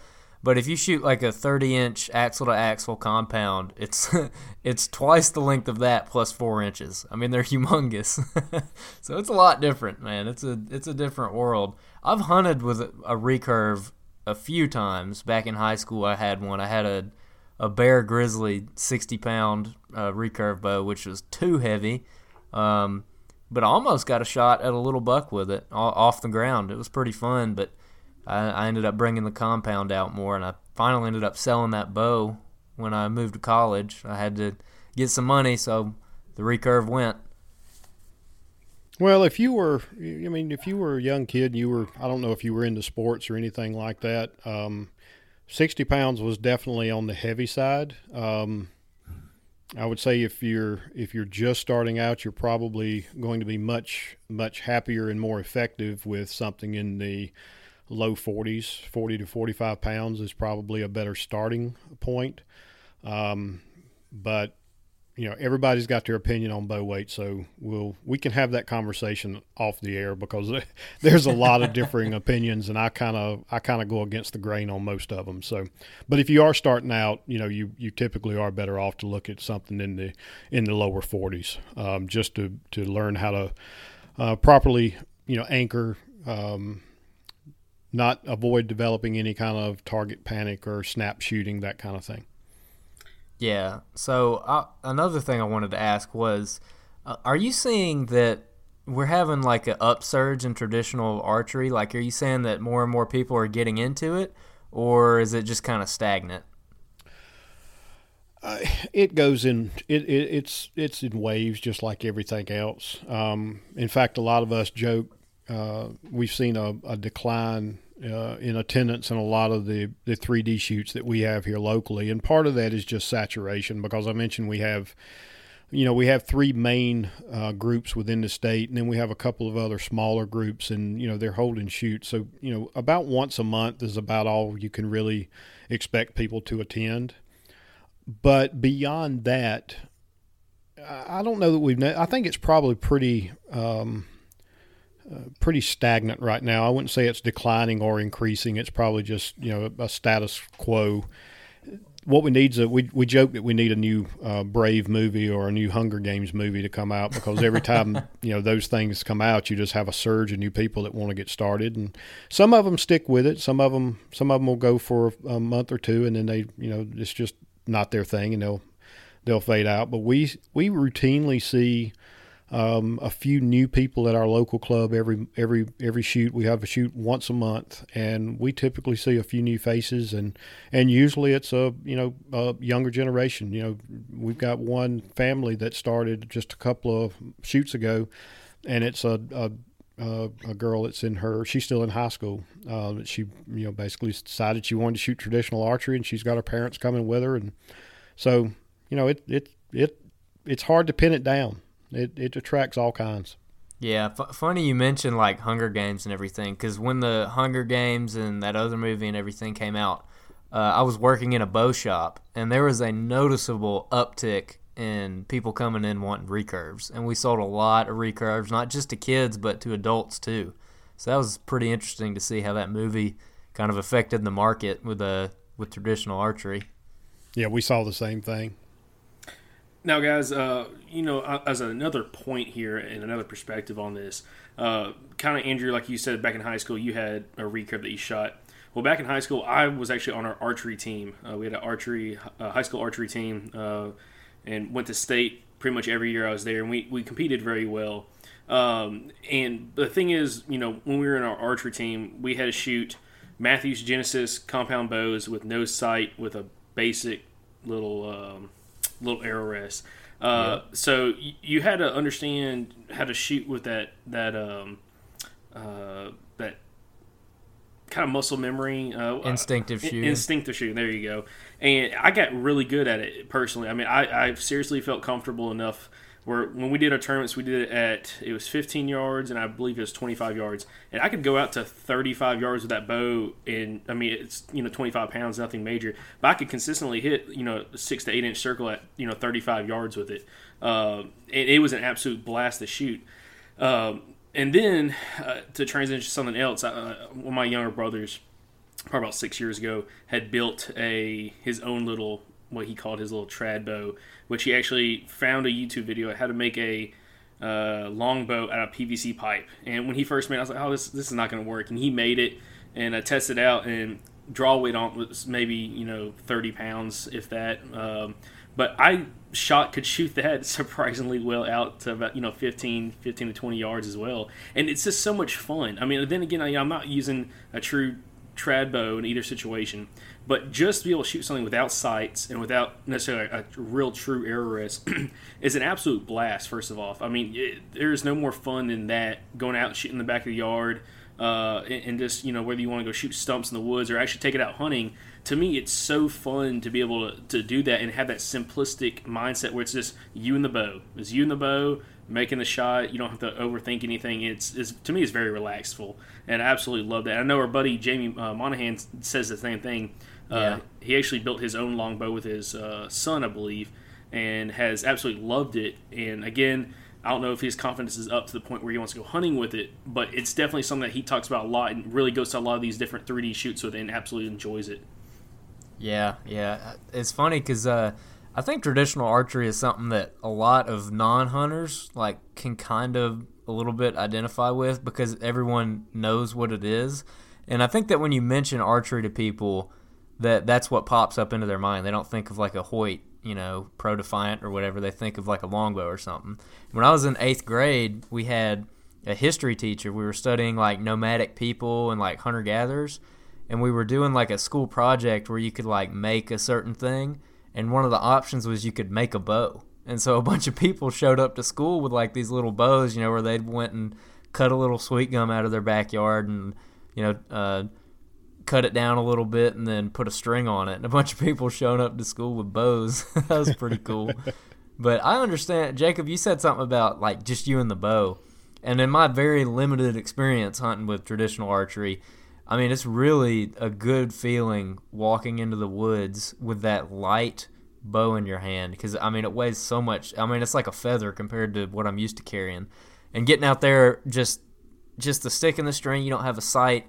B: But if you shoot like a 30-inch axle to axle compound, it's it's twice the length of that plus four inches. I mean, they're humongous. so it's a lot different, man. It's a it's a different world. I've hunted with a, a recurve a few times. Back in high school, I had one. I had a a Bear Grizzly 60 pound uh, recurve bow, which was too heavy. Um, but I almost got a shot at a little buck with it off the ground. It was pretty fun, but I, I ended up bringing the compound out more, and I finally ended up selling that bow when I moved to college. I had to get some money, so the recurve went.
E: Well, if you were, I mean, if you were a young kid, you were, I don't know if you were into sports or anything like that. Um, 60 pounds was definitely on the heavy side. Um, I would say if you're if you're just starting out, you're probably going to be much much happier and more effective with something in the low 40s. 40 to 45 pounds is probably a better starting point. Um, but you know everybody's got their opinion on bow weight so we'll we can have that conversation off the air because there's a lot of differing opinions and i kind of i kind of go against the grain on most of them so but if you are starting out you know you you typically are better off to look at something in the in the lower 40s um, just to to learn how to uh, properly you know anchor um, not avoid developing any kind of target panic or snap shooting that kind of thing
B: yeah. So uh, another thing I wanted to ask was, uh, are you seeing that we're having like an upsurge in traditional archery? Like, are you saying that more and more people are getting into it, or is it just kind of stagnant?
E: Uh, it goes in it, it, it's it's in waves just like everything else. Um, in fact, a lot of us joke uh, we've seen a, a decline uh, in attendance in a lot of the, the 3D shoots that we have here locally. And part of that is just saturation because I mentioned we have, you know, we have three main uh, groups within the state, and then we have a couple of other smaller groups, and, you know, they're holding shoots. So, you know, about once a month is about all you can really expect people to attend. But beyond that, I don't know that we've, I think it's probably pretty, um, pretty stagnant right now. I wouldn't say it's declining or increasing. It's probably just you know a status quo. What we need is a, we we joke that we need a new uh, Brave movie or a new Hunger Games movie to come out because every time you know those things come out, you just have a surge of new people that want to get started, and some of them stick with it. Some of them some of them will go for a month or two, and then they you know it's just not their thing, and they'll they'll fade out. But we we routinely see um, a few new people at our local club every every every shoot. We have a shoot once a month, and we typically see a few new faces, and and usually it's a you know a younger generation. You know, we've got one family that started just a couple of shoots ago, and it's a, a a girl that's in her she's still in high school uh, she you know basically decided she wanted to shoot traditional archery and she's got her parents coming with her and so you know it it it it's hard to pin it down it it attracts all kinds.
B: Yeah, f- funny you mentioned like Hunger Games and everything because when the Hunger Games and that other movie and everything came out, uh, I was working in a bow shop and there was a noticeable uptick in people coming in wanting recurves, and we sold a lot of recurves, not just to kids but to adults too. So that was pretty interesting to see how that movie kind of affected the market with uh, with traditional archery.
E: Yeah, we saw the same thing.
C: Now, guys, uh, you know, uh, as another point here and another perspective on this, uh, kind of Andrew, like you said, back in high school, you had a recurve that you shot. Well, back in high school, I was actually on our archery team. Uh, we had an archery, uh, high school archery team, uh, and went to state pretty much every year I was there, and we, we competed very well. Um, and the thing is, you know, when we were in our archery team, we had to shoot Mathews Genesis compound bows with no sight with a basic little. Um, little arrow rest. Uh, yeah. So y- you had to understand how to shoot with that that um, uh, that kind of muscle memory, uh,
B: instinctive shooting.
C: Instinctive shooting. There you go. And I got really good at it personally. I mean, I, I seriously felt comfortable enough Where when we did our tournaments, we did it at it was 15 yards, and I believe it was 25 yards, and I could go out to 35 yards with that bow, and I mean it's you know 25 pounds, nothing major, but I could consistently hit you know six to eight inch circle at you know 35 yards with it. Uh, it, it was an absolute blast to shoot. Um, and then uh, to transition to something else, uh, one of my younger brothers, probably about six years ago, had built a his own little what he called his little trad bow, which he actually found a YouTube video how to make a uh, longbow out of PVC pipe. And when he first made, it, I was like, "Oh, this this is not going to work." And he made it, and I tested it out, and draw weight on was maybe you know 30 pounds, if that. Um, but I shot could shoot that surprisingly well out to about you know 15 15 to 20 yards as well and it's just so much fun i mean then again I, am not using a true trad bow in either situation but just to be able to shoot something without sights and without necessarily a real true arrow rest is an absolute blast first of all. I mean it, there's no more fun than that going out and shooting in the back of the yard uh, and, and just you know whether you want to go shoot stumps in the woods or actually take it out hunting. To me it's so fun to be able to, to do that and have that simplistic mindset where it's just you and the bow. It's you and the bow making the shot. You don't have to overthink anything. It's, it's to me it's very relaxful and i absolutely love that. I know our buddy jamie uh, monahan says the same thing uh, yeah. he actually built his own longbow with his uh, son i believe and has absolutely loved it and again I don't know if his confidence is up to the point where he wants to go hunting with it, but it's definitely something that he talks about a lot and really goes to a lot of these different 3D shoots with it and absolutely enjoys it.
B: Yeah, yeah. It's funny because uh, I think traditional archery is something that a lot of non-hunters like can kind of a little bit identify with because everyone knows what it is. And I think that when you mention archery to people, that that's what pops up into their mind. They don't think of like a Hoyt, you know, Pro Defiant or whatever. They think of like a longbow or something. When I was in eighth grade, we had a history teacher. We were studying like nomadic people and like hunter gatherers and we were doing like a school project where you could like make a certain thing and one of the options was you could make a bow and so a bunch of people showed up to school with like these little bows you know where they'd went and cut a little sweet gum out of their backyard and you know uh, cut it down a little bit and then put a string on it and a bunch of people showed up to school with bows that was pretty cool but i understand jacob you said something about like just you and the bow and in my very limited experience hunting with traditional archery I mean, it's really a good feeling walking into the woods with that light bow in your hand because I mean, it weighs so much. I mean, it's like a feather compared to what I'm used to carrying. And getting out there, just just the stick and the string, you don't have a sight.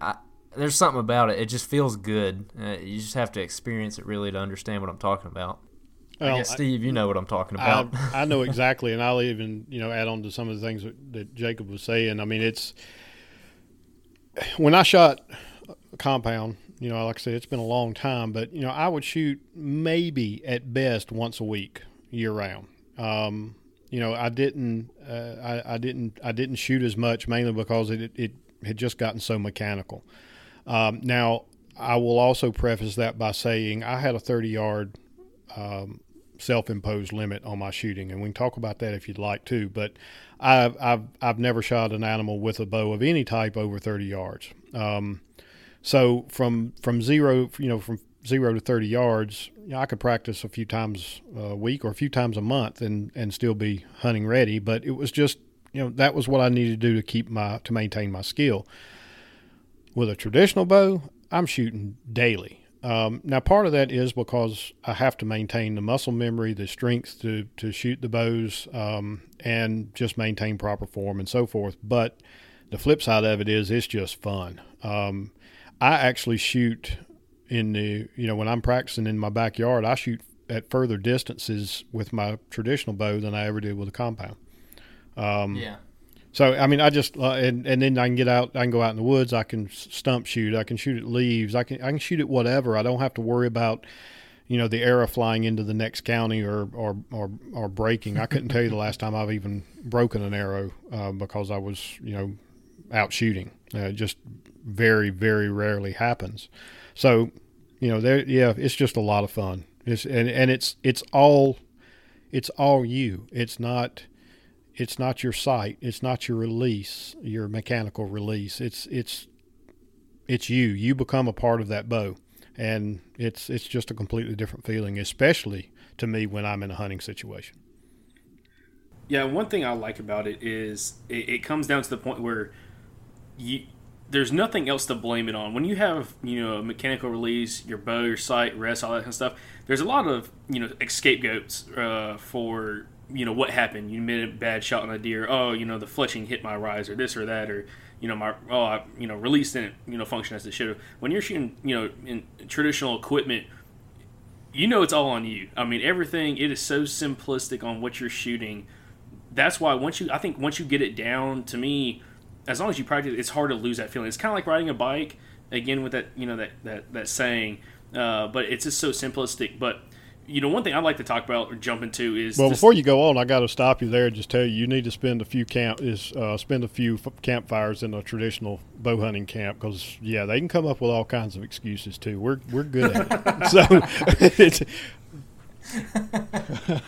B: I, there's something about it. It just feels good. Uh, you just have to experience it really to understand what I'm talking about. Well, I guess Steve, you know what I'm talking about.
E: I, I know exactly, and I'll even you know add on to some of the things that, that Jacob was saying. I mean, it's when I shot a compound, you know, like I said, it's been a long time, but you know, I would shoot maybe at best once a week, year round. Um, you know, I didn't, uh, I, I, didn't, I didn't shoot as much mainly because it, it had just gotten so mechanical. Um, now, I will also preface that by saying I had a 30 yard um, self-imposed limit on my shooting, and we can talk about that if you'd like to. But I've I've I've never shot an animal with a bow of any type over 30 yards. Um, so from from zero, you know, from zero to 30 yards, you know, I could practice a few times a week or a few times a month and and still be hunting ready. But it was just you know that was what I needed to do to keep my to maintain my skill. With a traditional bow, I'm shooting daily. Um, now, part of that is because I have to maintain the muscle memory, the strength to, to shoot the bows, um, and just maintain proper form and so forth. But the flip side of it is it's just fun. Um, I actually shoot in the, you know, when I'm practicing in my backyard, I shoot at further distances with my traditional bow than I ever did with a compound.
B: Um, yeah.
E: So I mean, I just uh, and and then I can get out. I can go out in the woods. I can stump shoot. I can shoot at leaves. I can I can shoot at whatever. I don't have to worry about you know the arrow flying into the next county or or or, or breaking. I couldn't tell you the last time I've even broken an arrow uh, because I was you know out shooting. Uh, it just very very rarely happens. So you know there yeah, it's just a lot of fun. It's and and it's it's all it's all you. It's not it's not your sight, it's not your release, your mechanical release. It's it's it's you. You become a part of that bow, and it's it's just a completely different feeling, especially to me when I'm in a hunting situation.
C: Yeah, one thing I like about it is it, it comes down to the point where you there's nothing else to blame it on. When you have you know a mechanical release, your bow, your sight, rest, all that kind of stuff, there's a lot of you know scapegoats uh, for you know what happened. You made a bad shot on a deer. Oh, you know the fletching hit my rise or this or that, or you know my oh I, you know release didn't you know function as it should have. When you're shooting you know in traditional equipment, you know it's all on you. I mean everything. It is so simplistic on what you're shooting. That's why once you I think once you get it down to me as long as you practice, it's hard to lose that feeling. It's kind of like riding a bike. Again, with that you know that that that saying, uh, but it's just so simplistic. But you know, one thing I'd like to talk about or jump into is
E: Well,
C: this-
E: before you go on, I got to stop you there and just tell you you need to spend a few camp is uh, spend a few f- campfires in a traditional bow hunting camp because yeah, they can come up with all kinds of excuses too. We're we're good at it. so it's,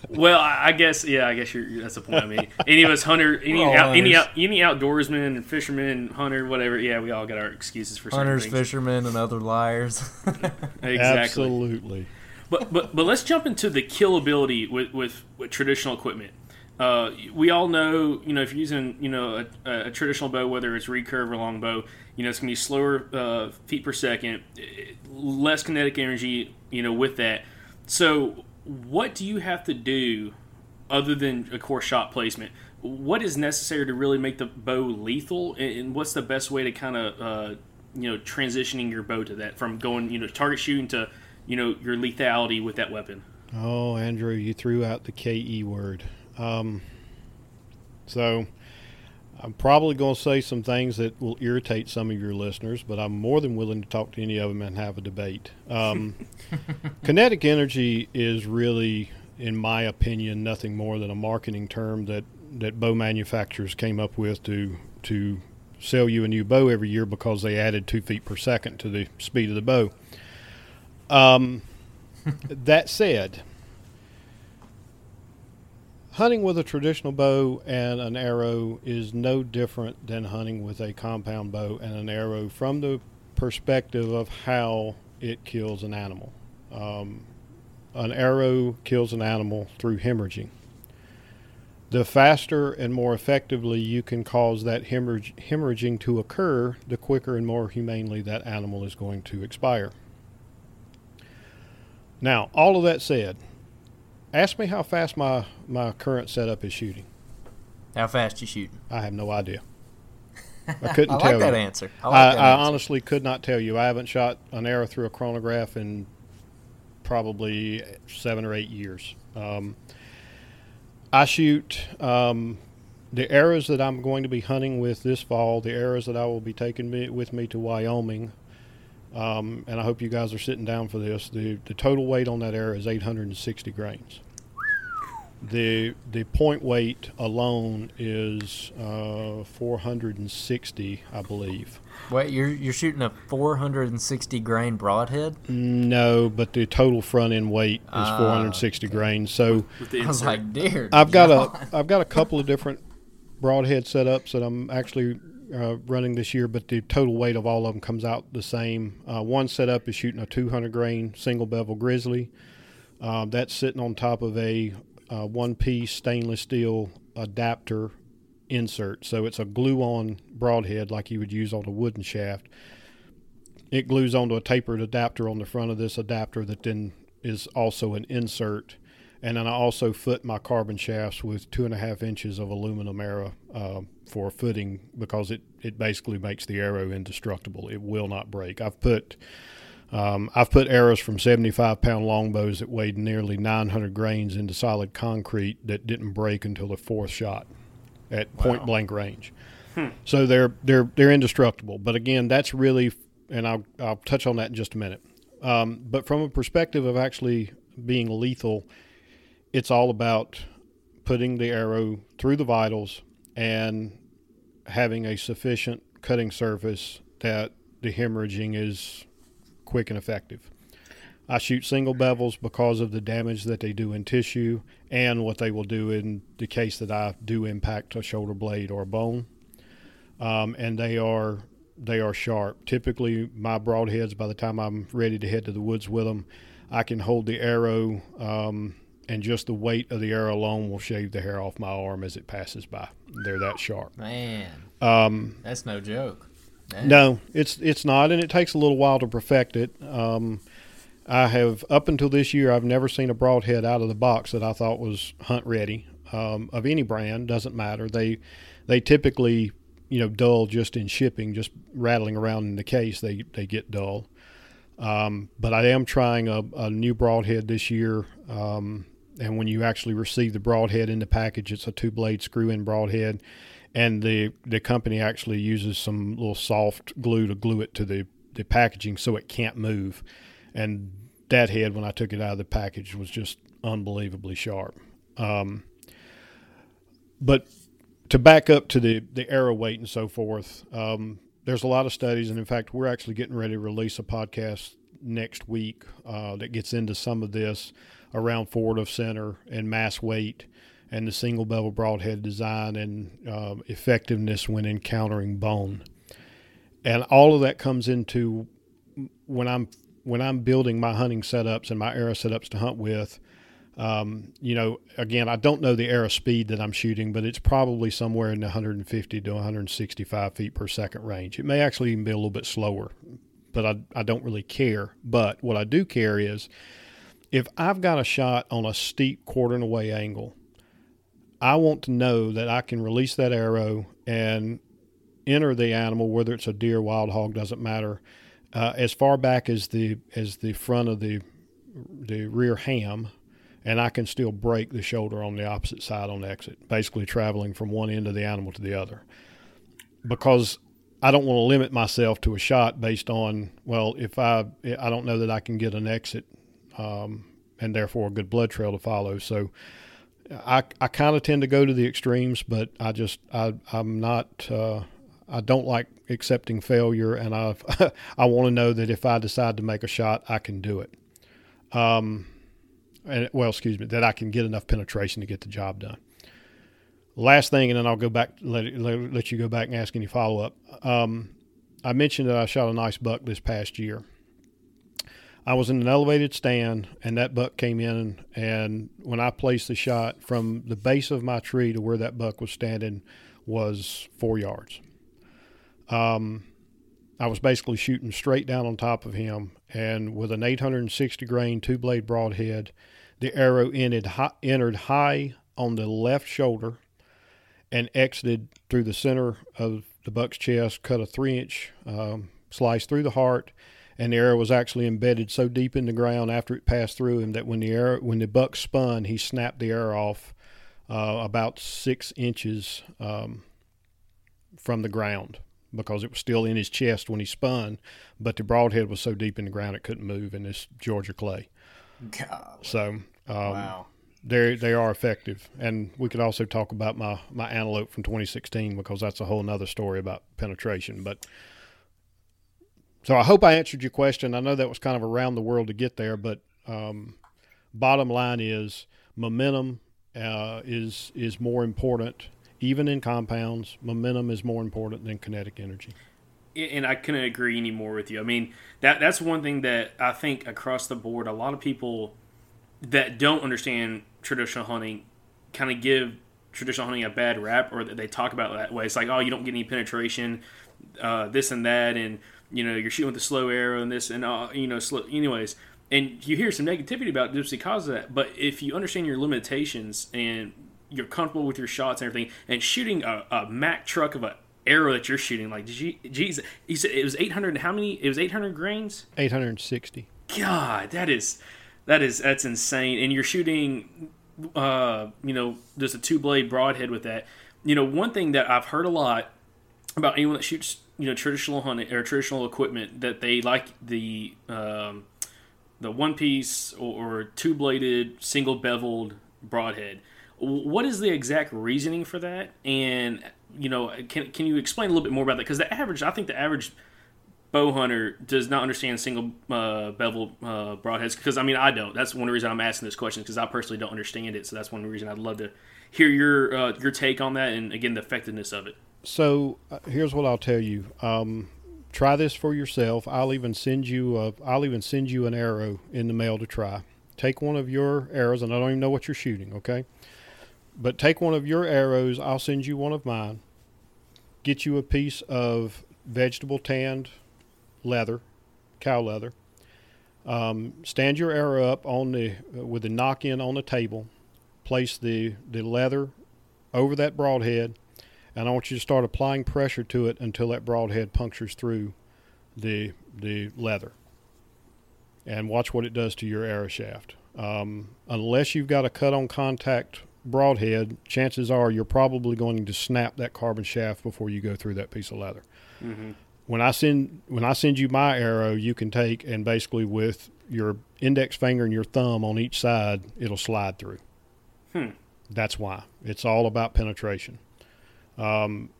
C: Well, I I guess yeah, I guess you're, that's the point. I mean, any of us hunter, any out, any
B: hunters.
C: out, any outdoorsman and fisherman, hunter, whatever. Yeah, we all got our excuses for
B: Hunters, fishermen, and other liars.
C: Exactly.
E: absolutely.
C: But but but let's jump into the killability with with, with traditional equipment. Uh, we all know, you know, if you're using, you know, a, a traditional bow, whether it's recurve or longbow, you know, it's gonna be slower uh, feet per second, eh, less kinetic energy, you know, with that. So, what do you have to do, other than of course shot placement? What is necessary to really make the bow lethal, and, and what's the best way to kind of, uh, you know, transitioning your bow to that from going, you know, target shooting to you know your lethality with that weapon.
E: Oh, Andrew, you threw out the KE word. Um, so I'm probably going to say some things that will irritate some of your listeners, but I'm more than willing to talk to any of them and have a debate. Um, kinetic energy is really, in my opinion, nothing more than a marketing term that, that bow manufacturers came up with to to sell you a new bow every year because they added two feet per second to the speed of the bow. Um, that said, hunting with a traditional bow and an arrow is no different than hunting with a compound bow and an arrow from the perspective of how it kills an animal. Um, an arrow kills an animal through hemorrhaging. The faster and more effectively you can cause that hemorrhage, hemorrhaging to occur, the quicker and more humanely that animal is going to expire. Now, all of that said, ask me how fast my, my current setup is shooting.
B: How fast you shooting?
E: I have no idea. I couldn't
B: I
E: tell
B: like that
E: you.
B: answer. I
E: I,
B: that
E: I
B: answer.
E: honestly could not tell you. I haven't shot an arrow through a chronograph in probably seven or eight years. Um, I shoot um, the arrows that I'm going to be hunting with this fall. The arrows that I will be taking me, with me to Wyoming. Um, and I hope you guys are sitting down for this. The the total weight on that arrow is 860 grains. The the point weight alone is uh, 460, I believe.
B: Wait, you're you're shooting a 460 grain broadhead?
E: No, but the total front end weight is
B: Ah,
E: 460 grains. So
B: I was
C: insert.
B: like, dear.
E: I've got
B: John.
E: a I've got a couple of different broadhead setups that I'm actually uh, running this year, but the total weight of all of them comes out the same. Uh, one setup is shooting a 200 grain single bevel grizzly. Um, that's sitting on top of a uh, one piece stainless steel adapter insert. So it's a glue on broadhead like you would use on a wooden shaft. It glues onto a tapered adapter on the front of this adapter that then is also an insert. And then I also foot my carbon shafts with two and a half inches of aluminum arrow uh, for footing because it, it basically makes the arrow indestructible. It will not break. I've put um, I've put arrows from 75 pound longbows that weighed nearly 900 grains into solid concrete that didn't break until the fourth shot at point blank range. So they're they're they're indestructible. But again, that's really, and I'll I'll touch on that in just a minute. Um, but from a perspective of actually being lethal, it's all about putting the arrow through the vitals and having a sufficient cutting surface that the hemorrhaging is quick and effective. I shoot single bevels because of the damage that they do in tissue and what they will do in the case that I do impact a shoulder blade or a bone. Um, and they are they are sharp. Typically, my broadheads, by the time I'm ready to head to the woods with them, I can hold the arrow um, and just the weight of the arrow alone will shave the hair off my arm as it passes by. They're that sharp.
B: Man,
E: Um,
B: that's no joke. Man.
E: no, it's it's not, and it takes a little while to perfect it. Um, I have up until this year, I've never seen a broadhead out of the box that I thought was hunt ready um, of any brand. Doesn't matter. They they typically you know dull just in shipping, just rattling around in the case. They they get dull. Um, but I am trying a, a new broadhead this year. Um, and when you actually receive the broadhead in the package, it's a two blade screw in broadhead. And the, the company actually uses some little soft glue to glue it to the, the packaging so it can't move. And that head, when I took it out of the package, was just unbelievably sharp. Um, but to back up to the, the arrow weight and so forth, um, there's a lot of studies, and in fact, we're actually getting ready to release a podcast next week uh, that gets into some of this around forward of center and mass weight and the single bevel broadhead design and uh, effectiveness when encountering bone. And all of that comes into when I'm when I'm building my hunting setups and my arrow setups to hunt with. Um, you know, again, I don't know the arrow speed that I'm shooting, but it's probably somewhere in the 150 to 165 feet per second range. It may actually even be a little bit slower, but I, I don't really care. But what I do care is if I've got a shot on a steep quartering away angle, I want to know that I can release that arrow and enter the animal, whether it's a deer, wild hog, doesn't matter, uh, as far back as the as the front of the the rear ham, and I can still break the shoulder on the opposite side on exit, basically traveling from one end of the animal to the other. Because I don't want to limit myself to a shot based on well, if I I don't know that I can get an exit, um, and therefore a good blood trail to follow. So I I kind of tend to go to the extremes, but I just I I'm not. Uh, I don't like accepting failure, and I I want to know that if I decide to make a shot, I can do it. Um, and well, excuse me, that I can get enough penetration to get the job done. Last thing, and then I'll go back let let, let you go back and ask any follow up. Um, I mentioned that I shot a nice buck this past year. I was in an elevated stand, and that buck came in. And when I placed the shot from the base of my tree to where that buck was standing, was four yards. Um, I was basically shooting straight down on top of him, and with an 860 grain two blade broadhead, the arrow high, entered high on the left shoulder and exited through the center of the buck's chest, cut a three inch um, slice through the heart, and the arrow was actually embedded so deep in the ground after it passed through him that when the arrow when the buck spun, he snapped the arrow off uh, about six inches um, from the ground because it was still in his chest when he spun, but the broadhead was so deep in the ground it couldn't move in this Georgia clay.
B: God.
E: So um,
B: Wow.
E: they they are effective, and we could also talk about my my antelope from 2016 because that's a whole nother story about penetration. But so I hope I answered your question. I know that was kind of around the world to get there, but um, bottom line is momentum uh, is is more important. Even in compounds, momentum is more important than kinetic energy.
C: and I couldn't agree any more with you. I mean, that that's one thing that I think across the board, a lot of people that don't understand traditional hunting kind of give traditional hunting a bad rap, or they talk about it that way. It's like, oh, you don't get any penetration, uh, this and that, and you know, you're shooting with a slow arrow and this and uh, you know, slow. Anyways, and you hear some negativity about just because of that. But if you understand your limitations and you're comfortable with your shots and everything, and shooting a, a Mack truck of a arrow that you're shooting, like, geez, he said it was 800. How many? It was 800 grains.
E: 860.
C: God, that is that is that's insane. And you're shooting, uh, you know, just a two blade broadhead with that. You know, one thing that I've heard a lot about anyone that shoots, you know, traditional hunting or traditional equipment that they like the um, the one piece or, or two bladed single beveled broadhead. What is the exact reasoning for that? And you know, can can you explain a little bit more about that? Because the average, I think the average bow hunter does not understand single uh, bevel uh, broadheads because I mean I don't. That's one reason I'm asking this question because I personally don't understand it. So that's one reason I'd love to hear your uh, your take on that and again the effectiveness of it.
E: So uh, here's what I'll tell you. Um, try this for yourself. I'll even send you a, I'll even send you an arrow in the mail to try. take one of your arrows, and I don't even know what you're shooting, okay? But take one of your arrows. I'll send you one of mine. Get you a piece of vegetable tanned leather, cow leather. Um, stand your arrow up on the uh, with the nock in on the table. Place the the leather over that broadhead, and I want you to start applying pressure to it until that broadhead punctures through the the leather. And watch what it does to your arrow shaft. Um, unless you've got a cut on contact broadhead, chances are you're probably going to snap that carbon shaft before you go through that piece of leather.
C: Mm-hmm.
E: When I send when I send you my arrow, you can take and basically with your index finger and your thumb on each side, it'll slide through.
C: Hmm.
E: That's why it's all about penetration. Um,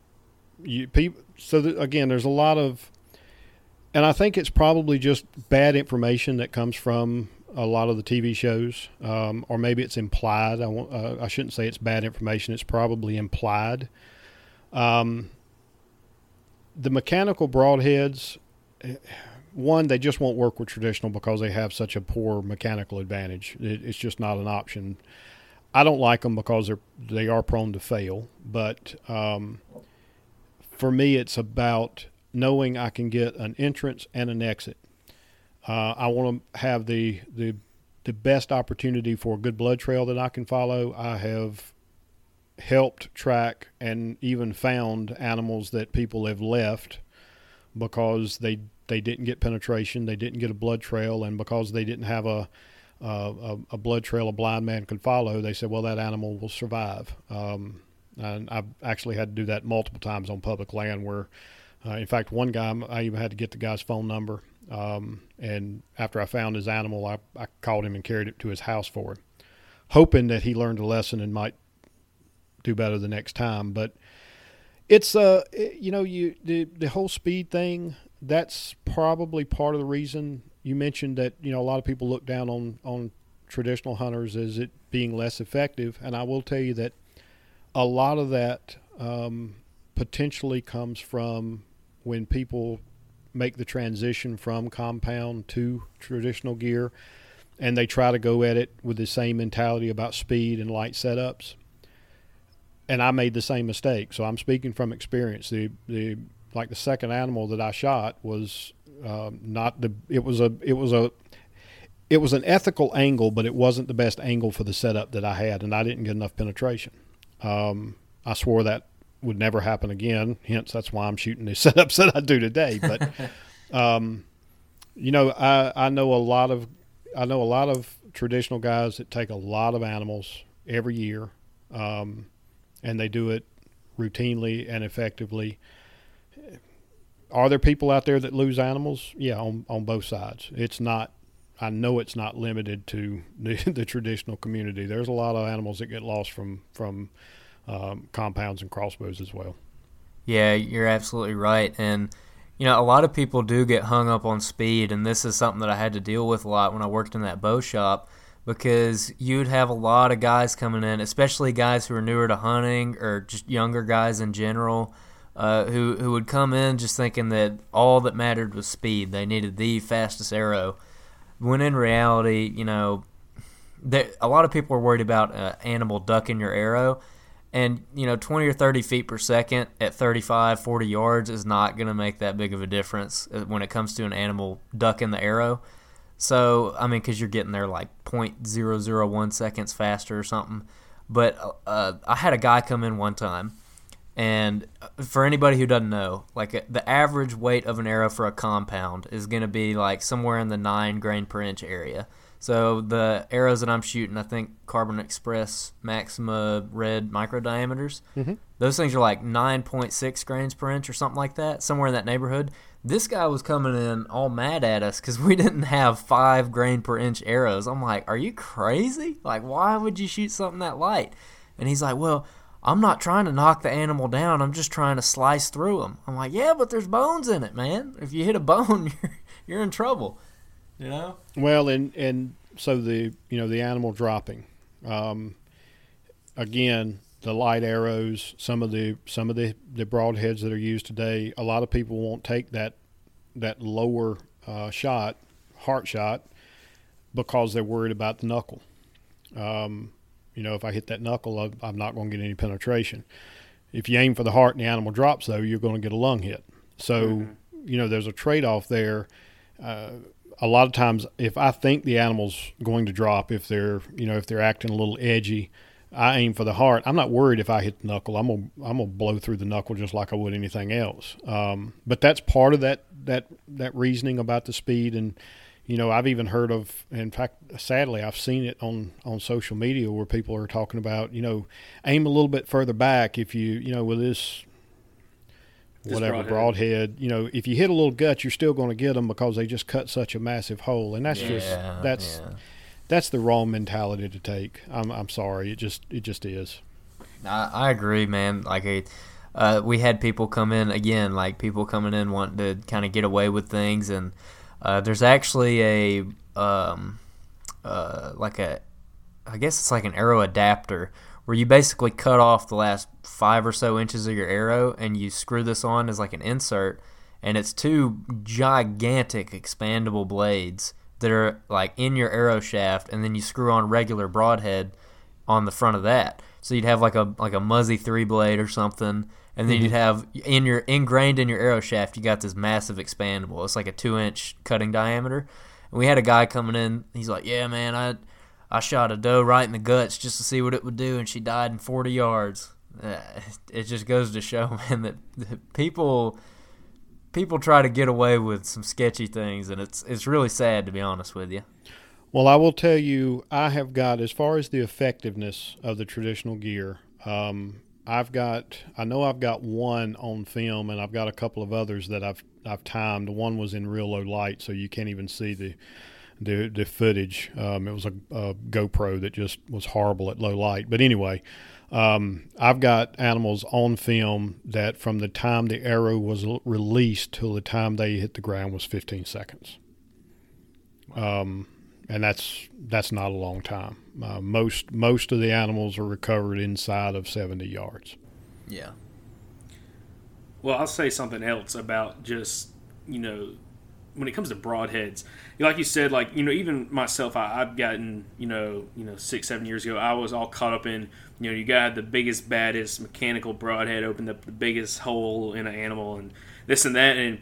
E: you people. So that, again, there's a lot of, and I think it's probably just bad information that comes from a lot of the TV shows, um, or maybe it's implied. I, won't, uh, I shouldn't say it's bad information. It's probably implied. Um, the mechanical broadheads, one, they just won't work with traditional because they have such a poor mechanical advantage. It, it's just not an option. I don't like them because they're they are prone to fail. But um, for me, it's about knowing I can get an entrance and an exit. Uh, I want to have the the the best opportunity for a good blood trail that I can follow. I have helped track and even found animals that people have left because they they didn't get penetration, they didn't get a blood trail, and because they didn't have a a, a blood trail a blind man could follow, they said, well, that animal will survive. Um, and I've actually had to do that multiple times on public land where, uh, in fact, one guy, I even had to get the guy's phone number. Um, and after I found his animal, I, I called him and carried it to his house for him, hoping that he learned a lesson and might do better the next time. But it's, uh, it, you know, you the, the whole speed thing, that's probably part of the reason you mentioned that you know a lot of people look down on on traditional hunters as it being less effective, and I will tell you that a lot of that um, potentially comes from when people make the transition from compound to traditional gear, and they try to go at it with the same mentality about speed and light setups. And I made the same mistake, so I'm speaking from experience. The the like the second animal that I shot was um, not the it was a it was a it was an ethical angle, but it wasn't the best angle for the setup that I had, and I didn't get enough penetration. Um, I swore that would never happen again. Hence, that's why I'm shooting the setups that I do today. But um, you know, I I know a lot of I know a lot of traditional guys that take a lot of animals every year, um, and they do it routinely and effectively are there people out there that lose animals? Yeah, on on both sides. It's not. I know it's not limited to the, the traditional community. There's a lot of animals that get lost from from um, compounds and crossbows as well.
B: Yeah, you're absolutely right, and you know a lot of people do get hung up on speed, and this is something that I had to deal with a lot when I worked in that bow shop because you'd have a lot of guys coming in, especially guys who are newer to hunting or just younger guys in general uh, who who would come in just thinking that all that mattered was speed. They needed the fastest arrow. When in reality, you know, there, a lot of people are worried about uh, animal ducking your arrow. And, you know, 20 or 30 feet per second at 35, 40 yards is not going to make that big of a difference uh, when it comes to an animal ducking the arrow. So, I mean, because you're getting there like 0.001 seconds faster or something. But uh, I had a guy come in one time and for anybody who doesn't know, like uh, the average weight of an arrow for a compound is going to be like somewhere in the nine grain per inch area. So the arrows that I'm shooting, I think Carbon Express Maxima red micro diameters,
E: mm-hmm.
B: those things are like 9.6 grains per inch or something like that, somewhere in that neighborhood. This guy was coming in all mad at us because we didn't have five grain per inch arrows. I'm like, are you crazy? Like, why would you shoot something that light? And he's like, well, I'm not trying to knock the animal down. I'm just trying to slice through them. I'm like, yeah, but there's bones in it, man. If you hit a bone, you're you're in trouble. You know.
E: Well, and and so the you know the animal dropping, um, again the light arrows, some of the some of the the broadheads that are used today. A lot of people won't take that that lower uh, shot, heart shot, because they're worried about the knuckle. Um, you know, if I hit that knuckle, I'm not going to get any penetration. If you aim for the heart and the animal drops, though, you're going to get a lung hit. So, you know, there's a trade off there. Uh, a lot of times, if I think the animal's going to drop, if they're, you know, if they're acting a little edgy, I aim for the heart. I'm not worried if I hit the knuckle. I'm gonna, I'm gonna blow through the knuckle just like I would anything else. Um, but that's part of that that that reasoning about the speed and you know, I've even heard of, in fact, sadly, I've seen it on, on social media where people are talking about, you know, aim a little bit further back if you, you know, with this,
C: This
E: whatever
C: broadhead.
E: broadhead. you know, if you hit a little gut, you're still going to get them because they just cut such a massive hole, and that's just that's
B: yeah.
E: that's the wrong mentality to take. I'm I'm sorry, it just it just is.
B: I, I agree, man. Like, a, uh, we had people come in again, like people coming in wanting to kind of get away with things, and uh, there's actually a um, uh, like a, I guess it's like an arrow adapter where you basically cut off the last five or so inches of your arrow, and you screw this on as like an insert, and it's two gigantic expandable blades that are like in your arrow shaft, and then you screw on regular broadhead on the front of that. So you'd have like a like a Muzzy three blade or something, and then you'd have in your ingrained in your arrow shaft, you got this massive expandable. It's like a two inch cutting diameter. And we had a guy coming in. He's like, "Yeah, man, I I shot a doe right in the guts just to see what it would do, and she died in 40 yards." Uh, it just goes to show, man, that, that people people try to get away with some sketchy things, and it's it's really sad to be honest with you.
E: Well, I will tell you, I have got as far as the effectiveness of the traditional gear. Um, I've got, I know I've got one on film, and I've got a couple of others that I've I've timed. One was in real low light, so you can't even see the the, the footage. Um, it was a, a GoPro that just was horrible at low light. But anyway, um, I've got animals on film that from the time the arrow was released till the time they hit the ground was 15 seconds. Um, and that's that's not a long time. Uh, most most of the animals are recovered inside of 70 yards.
B: Yeah.
C: Well, I'll say something else about just you know when it comes to broadheads. Like you said, like you know, even myself, I, I've gotten you know, you know, six seven years ago, I was all caught up in you know, you got the biggest, baddest mechanical broadhead, opened up the biggest hole in an animal, and this and that, and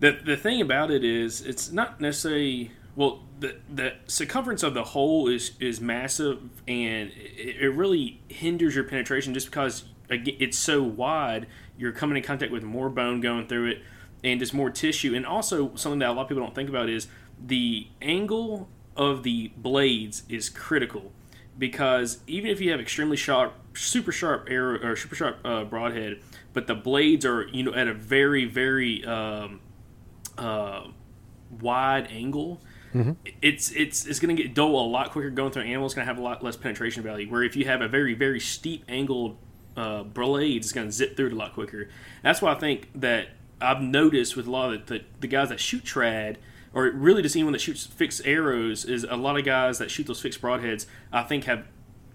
C: the the thing about it is, it's not necessarily well. The, the circumference of the hole is is massive, and it, it really hinders your penetration just because it's so wide. You're coming in contact with more bone going through it, and just more tissue. And also something that a lot of people don't think about is the angle of the blades is critical because even if you have extremely sharp, super sharp arrow or super sharp uh, broadhead, but the blades are you know at a very very um, uh, wide angle, it's it's it's going to get dull a lot quicker going through an animal. It's going to have a lot less penetration value. Where if you have a very very steep angled uh, blade, it's going to zip through it a lot quicker. That's why I think that I've noticed with a lot of the, the, guys that shoot trad, or really just anyone that shoots fixed arrows, is a lot of guys that shoot those fixed broadheads. I think have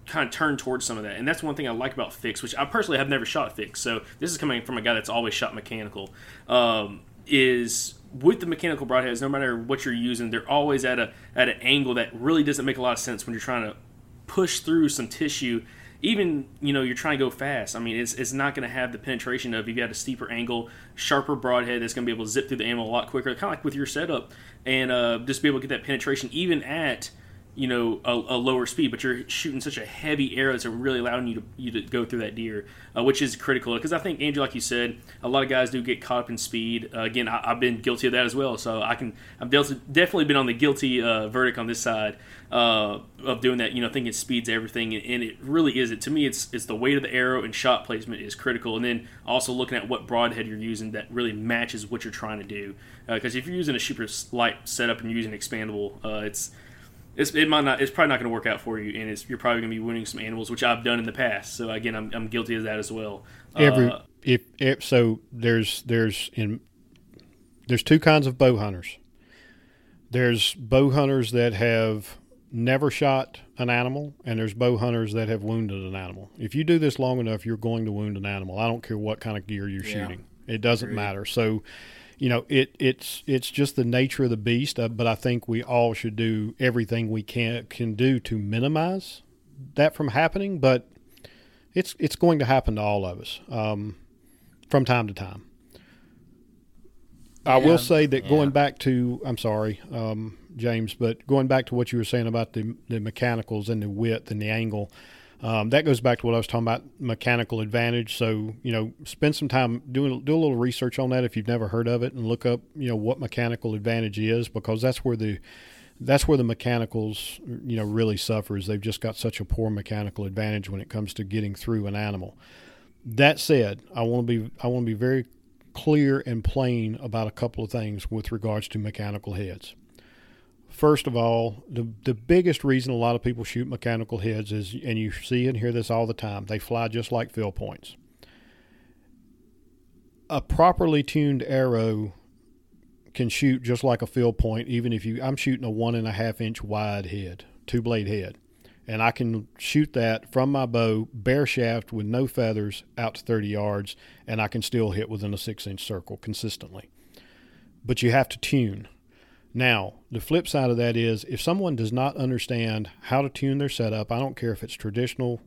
C: kind of turned towards some of that, and that's one thing I like about fixed, which I personally have never shot fixed. So this is coming from a guy that's always shot mechanical. Um, is with the mechanical broadheads, no matter what you're using, they're always at a at an angle that really doesn't make a lot of sense when you're trying to push through some tissue. Even you know you're trying to go fast. I mean, it's, it's not going to have the penetration of if you had a steeper angle, sharper broadhead that's going to be able to zip through the animal a lot quicker, kind of like with your setup, and uh, just be able to get that penetration even at you know a, a lower speed, but you're shooting such a heavy arrow that's really allowing you to you to go through that deer, uh, which is critical. Because I think Andrew, like you said, a lot of guys do get caught up in speed. Uh, again, I, I've been guilty of that as well, so I can I've definitely been on the guilty uh, verdict on this side uh, of doing that. You know, thinking speed's everything, and, it really isn't. To me, it's it's the weight of the arrow and shot placement is critical, and then also looking at what broadhead you're using that really matches what you're trying to do. Because if you're using a super light setup and you're using expandable, uh, it's it's, it might not. It's probably not going to work out for you, and it's, you're probably going to be wounding some animals, which I've done in the past. So again, I'm, I'm guilty of that as well.
E: Every
C: Uh,
E: if, if so, there's there's in there's two kinds of bow hunters. There's bow hunters that have never shot an animal, and there's bow hunters that have wounded an animal. If you do this long enough, you're going to wound an animal. I don't care what kind of gear you're
B: Yeah.
E: shooting. It doesn't matter. So you know, it it's it's just the nature of the beast. Uh, but I think we all should do everything we can can do to minimize that from happening. But it's it's going to happen to all of us um, from time to time. I will say that
B: yeah.
E: going back to, I'm sorry, um, James, but going back to what you were saying about the the mechanicals and the width and the angle, um, that goes back to what I was talking about mechanical advantage. So you know, spend some time doing do a little research on that if you've never heard of it, and look up you know what mechanical advantage is because that's where the that's where the mechanicals you know really suffers. They've just got such a poor mechanical advantage when it comes to getting through an animal. That said, I want to be I want to be very clear and plain about a couple of things with regards to mechanical heads. First of all, the the biggest reason a lot of people shoot mechanical heads is, and you see and hear this all the time, they fly just like field points. A properly tuned arrow can shoot just like a field point, even if you. I'm shooting a one and a half inch wide head, two blade head, and I can shoot that from my bow, bare shaft with no feathers, out to 30 yards, and I can still hit within a six inch circle consistently. But you have to tune. Now, the flip side of that is if someone does not understand how to tune their setup, I don't care if it's traditional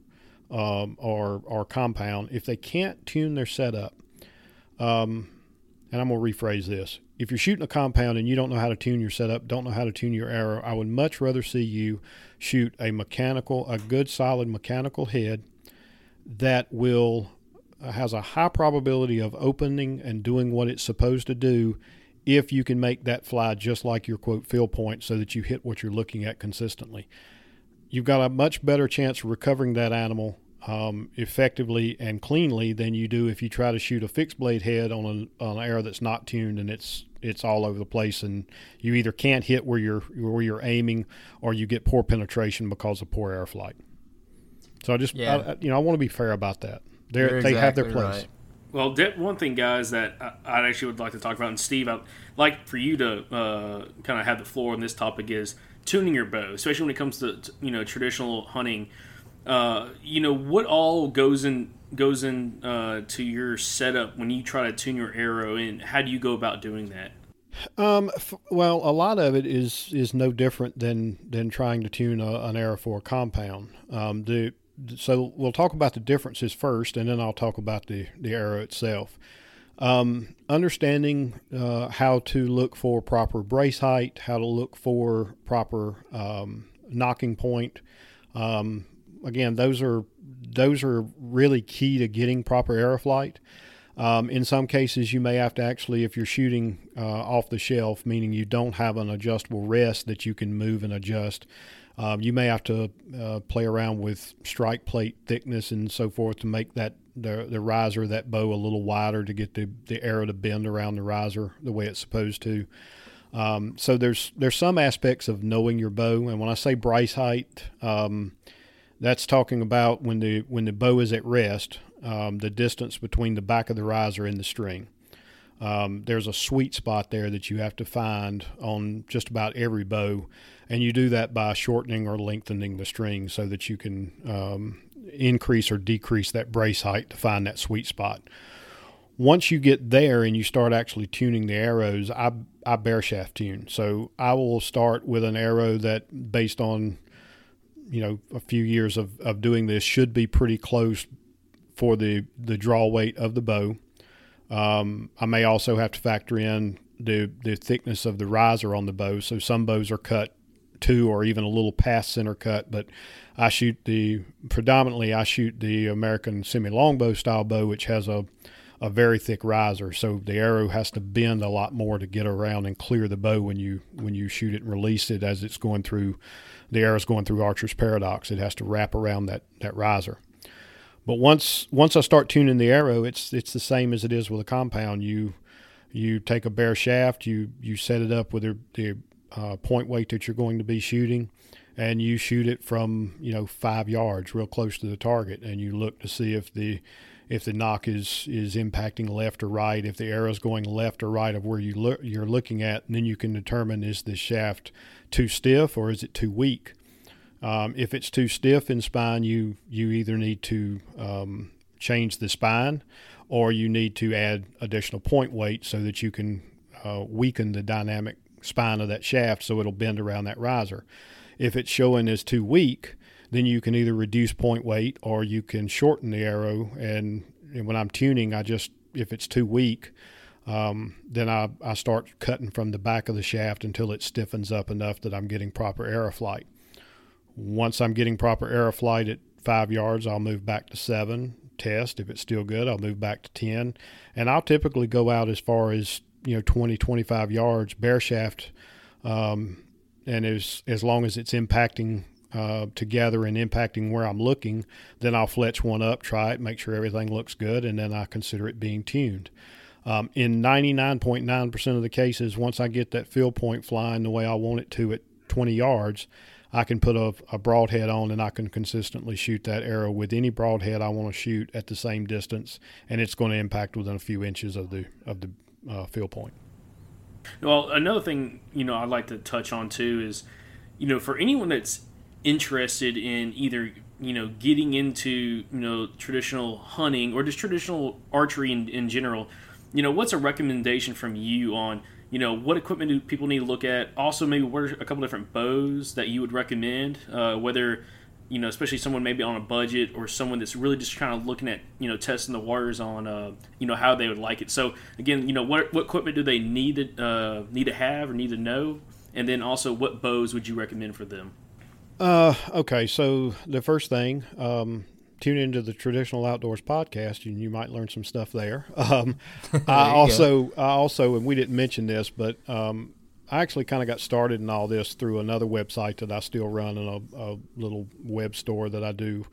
E: um, or, or compound, if they can't tune their setup, um, and I'm going to rephrase this. If you're shooting a compound and you don't know how to tune your setup, don't know how to tune your arrow, I would much rather see you shoot a mechanical, a good solid mechanical head that will has a high probability of opening and doing what it's supposed to do if you can make that fly just like your quote field point so that you hit what you're looking at consistently. You've got a much better chance of recovering that animal um, effectively and cleanly than you do if you try to shoot a fixed blade head on an, on an arrow that's not tuned and it's it's all over the place and you either can't hit where you're where you're aiming or you get poor penetration because of poor air flight. So I just
B: Yeah.
E: I, you know I want to be fair about that. They
B: You're
E: they have their place.
B: right.
C: Well, one thing, guys, that I, actually would like to talk about, and Steve, I'd like for you to uh, kind of have the floor on this topic is tuning your bow, especially when it comes to to, you know traditional hunting. Uh, you know what all goes in goes in uh, to your setup when you try to tune your arrow, and how do you go about doing that?
E: Um, f- well, a lot of it is is no different than than trying to tune a, an arrow for a compound. Um, the so we'll talk about the differences first, and then I'll talk about the the arrow itself. Um, understanding uh, how to look for proper brace height, how to look for proper um, nocking point. Um, again, those are those are really key to getting proper arrow flight. Um, in some cases, you may have to actually, if you're shooting uh, off the shelf, meaning you don't have an adjustable rest that you can move and adjust, um, you may have to uh, play around with strike plate thickness and so forth to make that the, the riser that bow a little wider to get the, the arrow to bend around the riser the way it's supposed to. Um, so there's there's some aspects of knowing your bow, and when I say brace height, um, that's talking about when the when the bow is at rest, um, the distance between the back of the riser and the string. Um, there's a sweet spot there that you have to find on just about every bow, and you do that by shortening or lengthening the string so that you can um, increase or decrease that brace height to find that sweet spot. Once you get there and you start actually tuning the arrows, I I bare shaft tune. So I will start with an arrow that, based on you know a few years of, of doing this, should be pretty close for the the draw weight of the bow. Um, I may also have to factor in the the thickness of the riser on the bow. So some bows are cut to or even a little past center cut, but I shoot the predominantly I shoot the American semi longbow style bow, which has a a very thick riser, so the arrow has to bend a lot more to get around and clear the bow when you when you shoot it and release it as it's going through the arrow's going through Archer's paradox. It has to wrap around that that riser. But once once I start tuning the arrow, it's it's the same as it is with a compound. You you take a bare shaft, you you set it up with the uh, point weight that you're going to be shooting, and you shoot it from you know five yards, real close to the target, and you look to see if the if the nock is is impacting left or right, if the arrow's going left or right of where you look you're looking at, and then you can determine is the shaft too stiff or is it too weak. Um, if it's too stiff in spine, you you either need to um, change the spine, or you need to add additional point weight so that you can uh, weaken the dynamic spine of that shaft so it'll bend around that riser. If it's showing as too weak, then you can either reduce point weight or you can shorten the arrow. And, and when I'm tuning, I just, if it's too weak, um, then I, I start cutting from the back of the shaft until it stiffens up enough that I'm getting proper arrow flight. Once I'm getting proper arrow flight at five yards, I'll move back to seven, test. If it's still good, I'll move back to 10. And I'll typically go out as far as, you know, 20, 25 yards bare shaft. Um, and as, as long as it's impacting uh, together and impacting where I'm looking, then I'll fletch one up, try it, make sure everything looks good, and then I consider it being tuned. Um, in 99.9% of the cases, once I get that field point flying the way I want it to at 20 yards, I can put a, a broadhead on and I can consistently shoot that arrow with any broadhead I want to shoot at the same distance, and it's going to impact within a few inches of the of the uh, field point.
C: Well, another thing you know I'd like to touch on too is, you know, for anyone that's interested in either you know getting into you know traditional hunting or just traditional archery in, in general, you know, what's a recommendation from you on you know what equipment do people need to look at also maybe what are a couple different bows that you would recommend uh, whether you know especially someone maybe on a budget or someone that's really just kind of looking at you know testing the waters on uh, you know how they would like it so again you know what, what equipment do they need to uh, need to have or need to know and then also what bows would you recommend for them
E: uh, okay so the first thing um, tune into the traditional outdoors podcast and you might learn some stuff there. Um, I also, go. I also, and we didn't mention this, but um, I actually kind of got started in all this through another website that I still run and a, little web store that I do.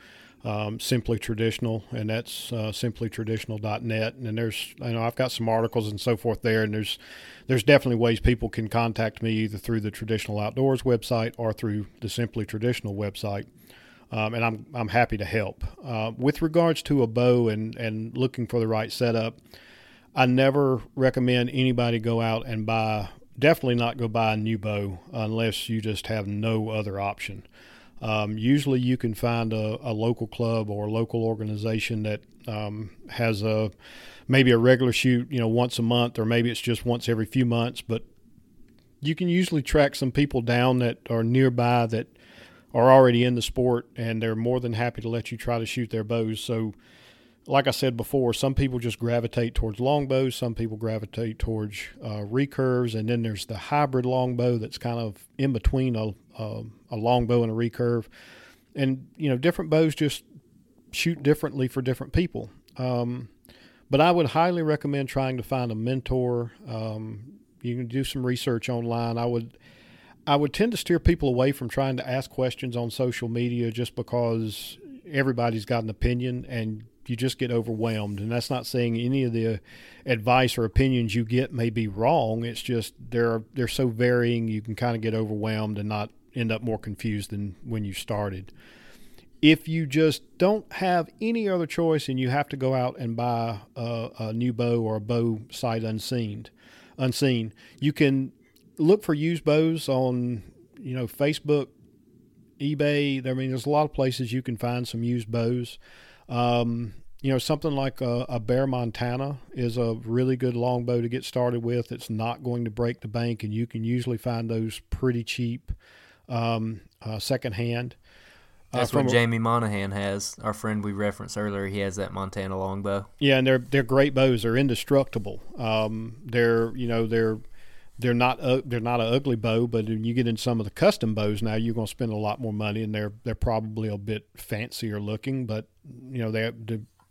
E: Um, simply traditional, and that's uh, simplytraditional.net. And there's, you know, I've got some articles and so forth there, and there's, there's definitely ways people can contact me either through the traditional outdoors website or through the simply traditional website um, and I'm I'm happy to help. Uh, with regards to a bow and and looking for the right setup, I never recommend anybody go out and buy. Definitely not go buy a new bow unless you just have no other option. Um, usually, you can find a, a, local club or a local organization that um, has a maybe a regular shoot, you know, once a month, or maybe it's just once every few months. But you can usually track some people down that are nearby that are already in the sport and they're more than happy to let you try to shoot their bows. So, like I said before, some people just gravitate towards longbows, some people gravitate towards uh, recurves, and then there's the hybrid longbow that's kind of in between a, a, a longbow and a recurve. And, you know, different bows just shoot differently for different people. Um, but I would highly recommend trying to find a mentor. Um, you can do some research online. I would I would tend to steer people away from trying to ask questions on social media just because everybody's got an opinion and you just get overwhelmed. And that's not saying any of the uh, advice or opinions you get may be wrong. It's just they're they're so varying you can kind of get overwhelmed and not end up more confused than when you started. If you just don't have any other choice and you have to go out and buy a, a new bow or a bow sight unseen, unseen, you can look for used bows on you know Facebook, eBay. I mean, there's a lot of places you can find some used bows. Um, you know, something like a, a, Bear Montana is a really good longbow to get started with. It's not going to break the bank, and you can usually find those pretty cheap um, uh, secondhand.
B: Uh, That's what Jamie Monahan has. Our friend we referenced earlier, he has that Montana longbow.
E: Yeah, and they're they're great bows. They're indestructible. Um, they're you know they're they're not uh, they're not an ugly bow, but when you get in some of the custom bows now, you're going to spend a lot more money, and they're they're probably a bit fancier looking, but you know they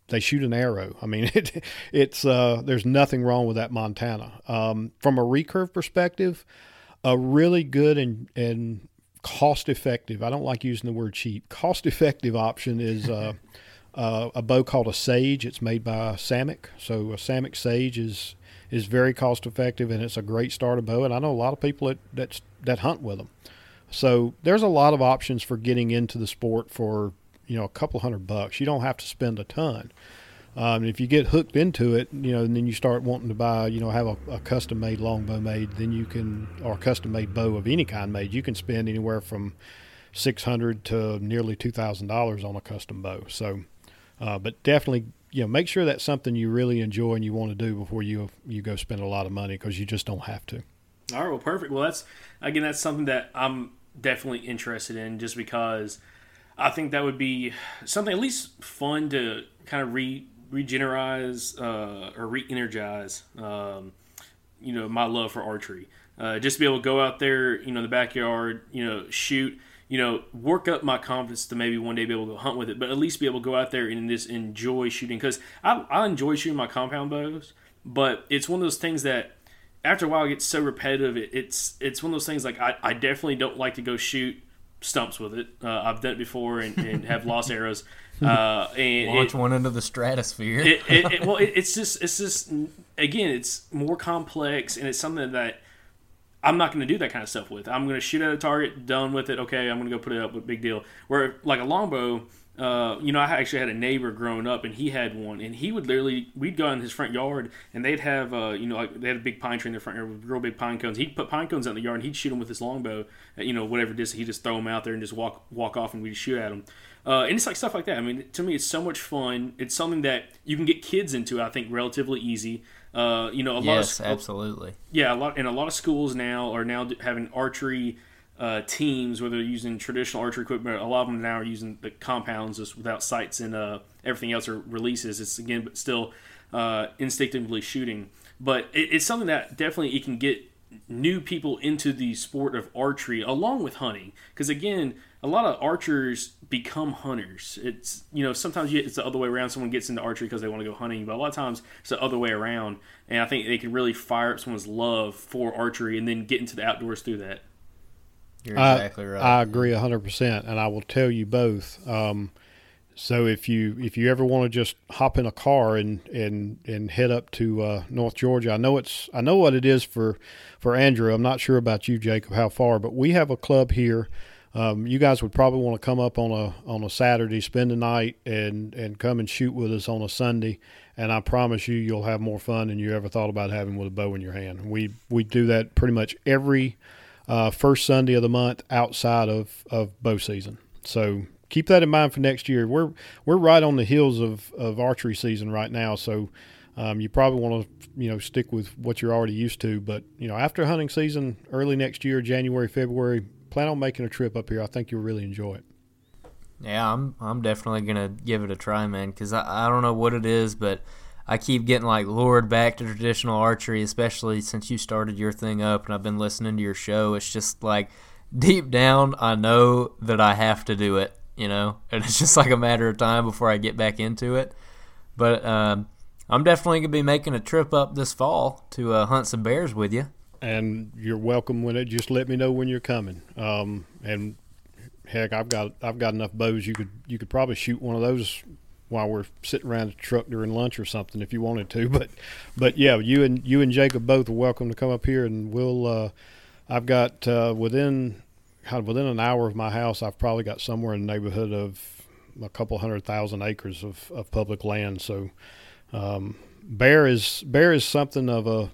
E: they shoot an arrow. I mean, it, it's uh, there's nothing wrong with that Montana. Um, from a recurve perspective, a really good and and cost effective. I don't like using the word cheap. Cost effective option is. Uh, uh, a bow called a Sage. It's made by Samick. So a Samick Sage is is very cost effective and it's a great starter bow. And I know a lot of people that that, that hunt with them. So there's a lot of options for getting into the sport for you know a couple hundred bucks. You don't have to spend a ton. Um, if you get hooked into it, you know, and then you start wanting to buy, you know, have a, a custom made longbow made, then you can, or a custom made bow of any kind made, you can spend anywhere from six hundred to nearly two thousand dollars on a custom bow. So, uh, but definitely you know make sure that's something you really enjoy and you want to do before you you go spend a lot of money because you just don't have to.
C: All right, well, perfect. Well, that's again, that's something that I'm definitely interested in, just because I think that would be something at least fun to kind of re regenerize uh, or re-energize. Um, you know, my love for archery. Uh, just to be able to go out there, you know, in the backyard, you know, shoot, you know, work up my confidence to maybe one day be able to go hunt with it, but at least be able to go out there and just enjoy shooting because I, I enjoy shooting my compound bows, but it's one of those things that after a while it gets so repetitive. It, it's it's one of those things like I, I definitely don't like to go shoot stumps with it. Uh, I've done it before and, and have lost arrows. Uh, and
B: Launch
C: it-
B: one into the stratosphere.
C: it, it, well, it, it's just it's just again, it's more complex, and it's something that I'm not going to do that kind of stuff with. I'm going to shoot at a target, done with it. Okay, I'm going to go put it up. With big deal. Where like a longbow. Uh, you know, I actually had a neighbor growing up, and he had one, and he would literally, we'd go in his front yard, and they'd have, uh, you know, like they had a big pine tree in their front yard with real big pine cones. He'd put pine cones out in the yard, and he'd shoot them with his longbow, at, you know, whatever distance. He'd just throw them out there and just walk walk off, and we'd shoot at them. Uh, and it's like stuff like that. I mean, to me, it's so much fun. It's something that you can get kids into. I think relatively easy. Uh, you know, a
B: yes,
C: lot of
B: absolutely.
C: yeah, a lot and a lot of schools now are now having archery uh, teams where they're using traditional archery equipment. A lot of them now are using the compounds just without sights and uh, everything else or releases. It's again, but still uh, instinctively shooting. But it, it's something that definitely it can get new people into the sport of archery along with hunting. Because again, a lot of archers become hunters. It's you know sometimes it's the other way around. Someone gets into archery because they want to go hunting, but a lot of times it's the other way around. And I think they can really fire up someone's love for archery and then get into the outdoors through that.
B: You're
E: I-
B: exactly right.
E: I agree hundred percent, and I will tell you both. Um, so if you if you ever want to just hop in a car and and and head up to uh, North Georgia, I know it's I know what it is for for Andrew. I'm not sure about you, Jacob, how far, but we have a club here. Um, you guys would probably want to come up on a on a Saturday, spend the night, and and come and shoot with us on a Sunday. And I promise you, you'll have more fun than you ever thought about having with a bow in your hand. We we do that pretty much every uh, first Sunday of the month outside of, of bow season. So keep that in mind for next year. We're we're right on the heels of, of archery season right now, so um, you probably want to you know stick with what you're already used to. But you know after hunting season, early next year, January, February, plan on making a trip up here. I think you'll really enjoy it.
B: Yeah, I'm I'm definitely gonna give it a try, man. Because I, I don't know what it is, but I keep getting like lured back to traditional archery, especially since you started your thing up, and I've been listening to your show. It's just like deep down, I know that I have to do it, you know, and it's just like a matter of time before I get back into it. But um, I'm definitely gonna be making a trip up this fall to uh, hunt some bears with you.
E: And you're welcome when it. Just let me know when you're coming. Um, and heck, I've got I've got enough bows. You could you could probably shoot one of those while we're sitting around the truck during lunch or something if you wanted to. But but yeah, you and you and Jacob both are welcome to come up here, and we'll. Uh, I've got uh, within within an hour of my house. I've probably got somewhere in the neighborhood of a couple hundred thousand acres of, of public land. So um, bear is bear is something of a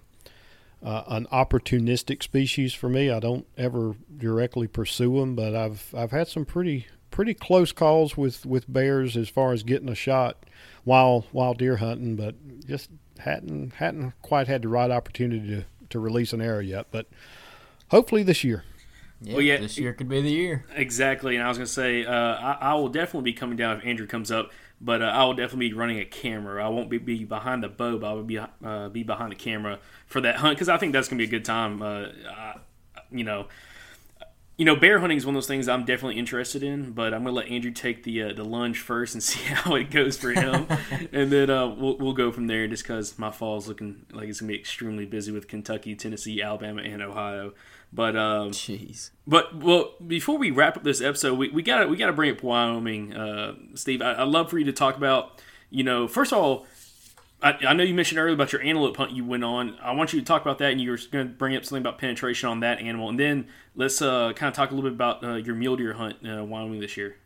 E: uh, an opportunistic species for me. I don't ever directly pursue them, but I've I've had some pretty pretty close calls with, with bears as far as getting a shot while while deer hunting, but just hadn't hadn't quite had the right opportunity to, to release an arrow yet. But hopefully this year.
B: Yeah,
C: Well, yeah,
B: this year could be the year.
C: Exactly, and I was gonna say uh, I, I will definitely be coming down if Andrew comes up, but uh, I will definitely be running a camera. I won't be, be behind the bow, but I will be uh, be behind the camera for that hunt because I think that's gonna be a good time. Uh, I, you know, you know, bear hunting is one of those things I'm definitely interested in, but I'm gonna let Andrew take the uh, the lunge first and see how it goes for him, and then uh, we'll we'll go from there. Just because my fall is looking like it's gonna be extremely busy with Kentucky, Tennessee, Alabama, and Ohio. But um,
B: Jeez.
C: but well, before we wrap up this episode, we, we gotta we gotta bring up Wyoming, uh, Steve. I, I'd love for you to talk about, you know, first of all, I, I know you mentioned earlier about your antelope hunt you went on. I want you to talk about that, and you were going to bring up something about penetration on that animal, and then let's uh, kind of talk a little bit about uh, your mule deer hunt in uh, Wyoming this year.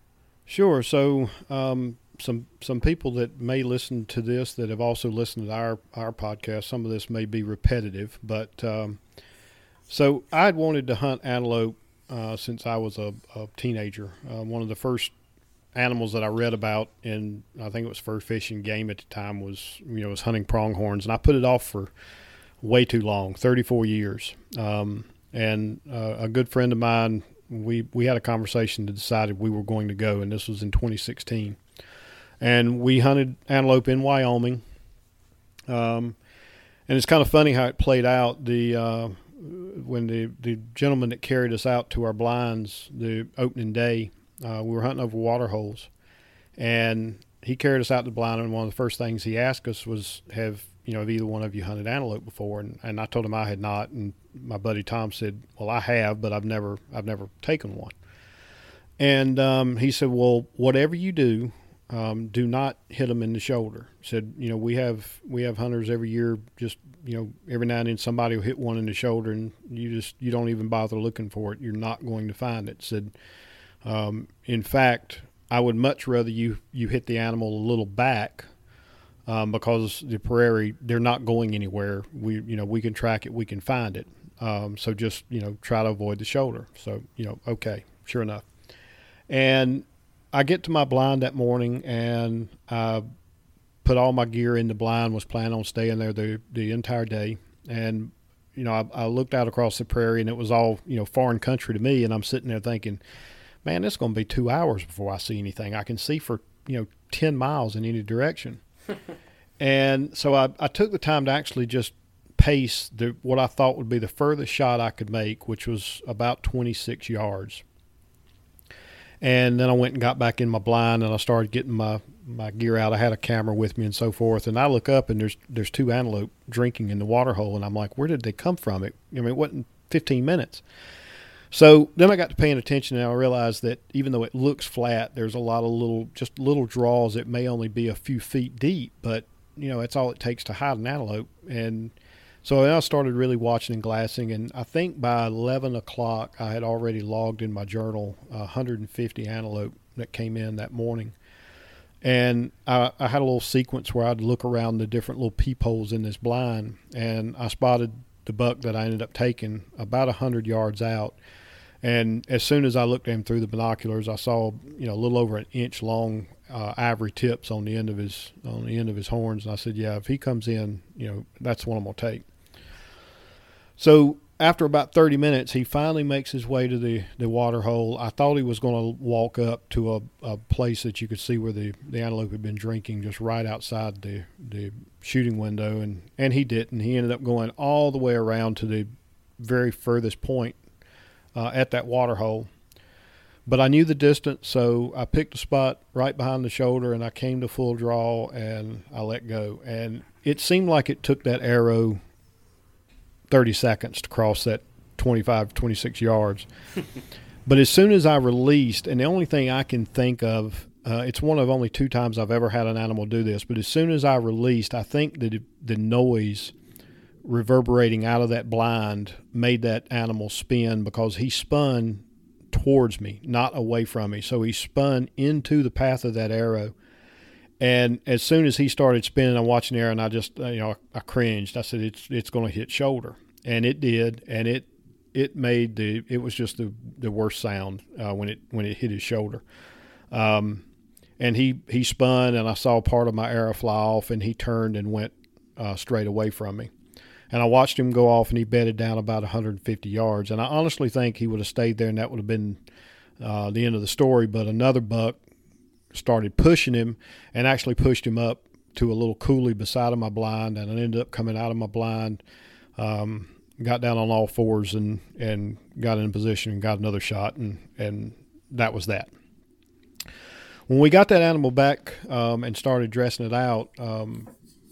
E: Sure. So, um, some some people that may listen to this that have also listened to our our podcast. Some of this may be repetitive, but um, so I'd wanted to hunt antelope uh, since I was a, a teenager. Uh, one of the first animals that I read about in I think it was fur fishing game at the time was you know was hunting pronghorns, and I put it off for way too long, 34 years. Um, and uh, a good friend of mine, we we had a conversation to decided we were going to go, and this was in 2016, and we hunted antelope in Wyoming. Um, and it's kind of funny how it played out. The uh, when the the gentleman that carried us out to our blinds the opening day, uh, we were hunting over water holes, and he carried us out to the blind. And one of the first things he asked us was, "Have you know, have either one of you hunted antelope before?" And, and I told him I had not. And my buddy Tom said, "Well, I have, but I've never I've never taken one." And um, he said, "Well, whatever you do, um, do not hit them in the shoulder." Said, "You know, we have we have hunters every year. Just you know, every now and then somebody will hit one in the shoulder, and you just you don't even bother looking for it. You're not going to find it." Said, um, "In fact, I would much rather you you hit the animal a little back." Um, because the prairie, they're not going anywhere. We, you know, we can track it, we can find it. Um, so just you know, try to avoid the shoulder. So you know, okay, sure enough. And I get to my blind that morning, and put all my gear in the blind. Was planning on staying there the the entire day. And you know, I, I looked out across the prairie, and it was all you know foreign country to me. And I'm sitting there thinking, man, it's going to be two hours before I see anything. I can see for you know ten miles in any direction. and so I, I took the time to actually just pace the what I thought would be the furthest shot I could make, which was about 26 yards. And then I went and got back in my blind, and I started getting my my gear out. I had a camera with me and so forth. And I look up, and there's there's two antelope drinking in the water hole, and I'm like, where did they come from? It I mean, it wasn't 15 minutes. So then I got to paying attention, and I realized that even though it looks flat, there's a lot of little just little draws that may only be a few feet deep, but you know, that's all it takes to hide an antelope. And so I started really watching and glassing, and I think by 11 o'clock I had already logged in my journal uh, 150 antelope that came in that morning. And I, I, had a little sequence where I'd look around the different little peepholes in this blind, and I spotted the buck that I ended up taking about a 100 yards out. And as soon as I looked at him through the binoculars, I saw you know a little over an inch long uh, ivory tips on the end of his on the end of his horns. And I said, yeah, if he comes in, you know, that's what I'm gonna take. So after about 30 minutes, he finally makes his way to the, the water hole. I thought he was going to walk up to a, a place that you could see where the, the antelope had been drinking, just right outside the, the shooting window, and, and he didn't. He ended up going all the way around to the very furthest point uh, at that water hole. But I knew the distance, so I picked a spot right behind the shoulder, and I came to full draw, and I let go. And it seemed like it took that arrow 30 seconds to cross that 25, 26 yards. but as soon as I released, and the only thing I can think of, uh, it's one of only two times I've ever had an animal do this, but as soon as I released, I think that the noise reverberating out of that blind made that animal spin because he spun towards me, not away from me. So he spun into the path of that arrow. And as soon as he started spinning, I'm watching and I just, you know, I cringed. I said, "It's it's going to hit shoulder." and it did, and it it made the it was just the the worst sound uh, when it when it hit his shoulder. Um, and he he spun, and I saw part of my arrow fly off, and he turned and went uh, straight away from me. And I watched him go off, and he bedded down about 150 yards. And I honestly think he would have stayed there, and that would have been uh, the end of the story. But another buck started pushing him, and actually pushed him up to a little coulee beside of my blind, and I ended up coming out of my blind. Um, got down on all fours and and got in position and got another shot and and that was that. When we got that animal back um, and started dressing it out, um,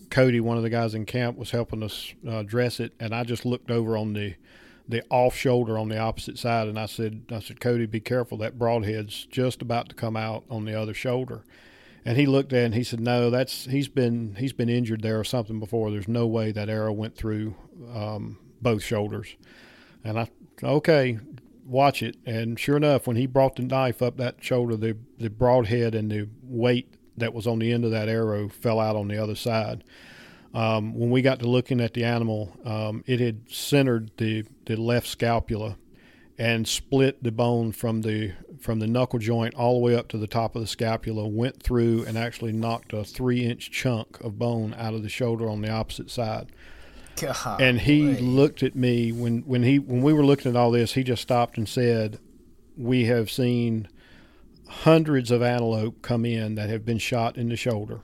E: Cody, one of the guys in camp, was helping us uh, dress it, and I just looked over on the the off shoulder on the opposite side, and I said, I said, Cody, be careful. That broadhead's just about to come out on the other shoulder. And he looked at it and he said, "No, that's he's been he's been injured there or something before. There's no way that arrow went through um, both shoulders. And I, okay, watch it. And sure enough, when he brought the knife up that shoulder, the, the broadhead and the weight that was on the end of that arrow fell out on the other side. Um, when we got to looking at the animal, um, it had centered the, the left scapula and split the bone from the from the knuckle joint all the way up to the top of the scapula. Went through and actually knocked a three inch chunk of bone out of the shoulder on the opposite side.
B: God,
E: And he looked at me when when he when we were looking at all this. He just stopped and said, "We have seen hundreds of antelope come in that have been shot in the shoulder."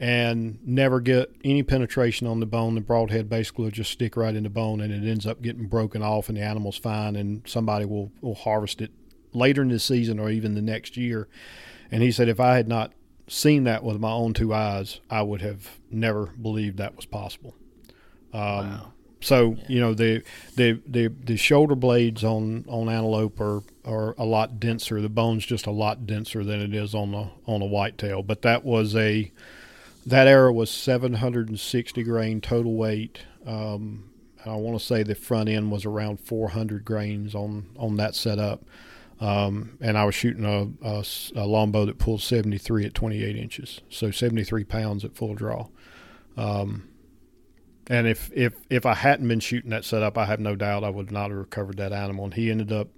E: And never get any penetration on the bone. The broadhead basically will just stick right in the bone, and it ends up getting broken off, and the animal's fine, and somebody will will harvest it later in the season or even the next year. And he said, if I had not seen that with my own two eyes, I would have never believed that was possible. Um, So you know the, the the the shoulder blades on on antelope are are a lot denser. The bone's just a lot denser than it is on the on a whitetail. But that was a that era was 760 grain total weight. Um, I want to say the front end was around 400 grains on on that setup. Um, and I was shooting a longbow that pulled 73 at 28 inches, so 73 pounds at full draw. Um, and if, if if I hadn't been shooting that setup, I have no doubt I would not have recovered that animal. And he ended up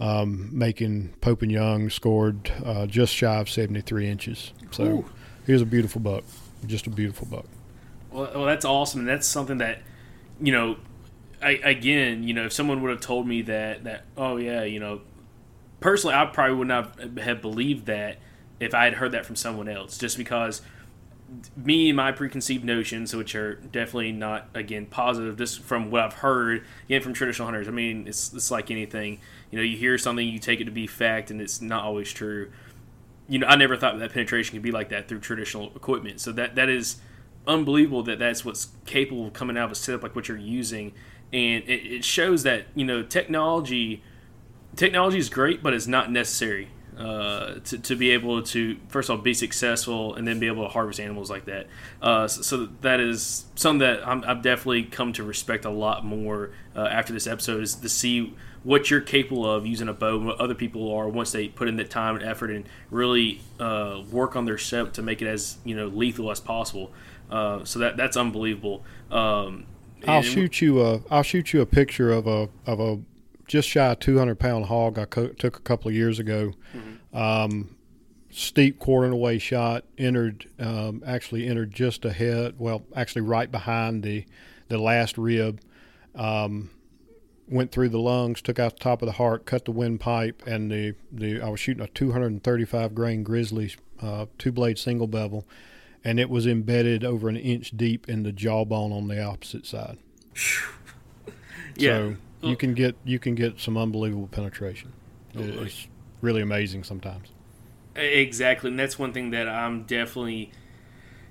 E: um, making Pope and Young scored uh, just shy of 73 inches. So
C: Ooh.
E: He was a beautiful buck, just a beautiful buck.
C: Well, well, that's awesome, and that's something that, you know, I, again, you know, if someone would have told me that, that, oh yeah, you know, personally, I probably would not have believed that if I had heard that from someone else, just because me and my preconceived notions, which are definitely not again positive, just from what I've heard again from traditional hunters. I mean, it's it's like anything. You know, you hear something, you take it to be fact, and it's not always true. You know, I never thought that penetration could be like that through traditional equipment. So that that is unbelievable that that's what's capable of coming out of a setup like what you're using, and it, it shows that you know technology technology is great, but it's not necessary uh, to, to be able to first of all be successful and then be able to harvest animals like that. Uh, so, so that is something that I'm, I've definitely come to respect a lot more uh, after this episode is to see what you're capable of using a bow, and what other people are once they put in the time and effort and really uh, work on their setup to make it as you know lethal as possible. Uh, so that that's unbelievable. Um,
E: I'll shoot you a I'll shoot you a picture of a of a just shy 200 pound hog I co- took a couple of years ago. Um, steep quarter away shot entered um, actually entered just ahead well actually right behind the the last rib um, went through the lungs took out the top of the heart cut the windpipe and the, the I was shooting a 235 grain grizzly uh, two blade single bevel and it was embedded over an inch deep in the jawbone on the opposite side
C: yeah.
E: so you can get you can get some unbelievable penetration. It's really amazing sometimes.
C: Exactly, and that's one thing that I'm definitely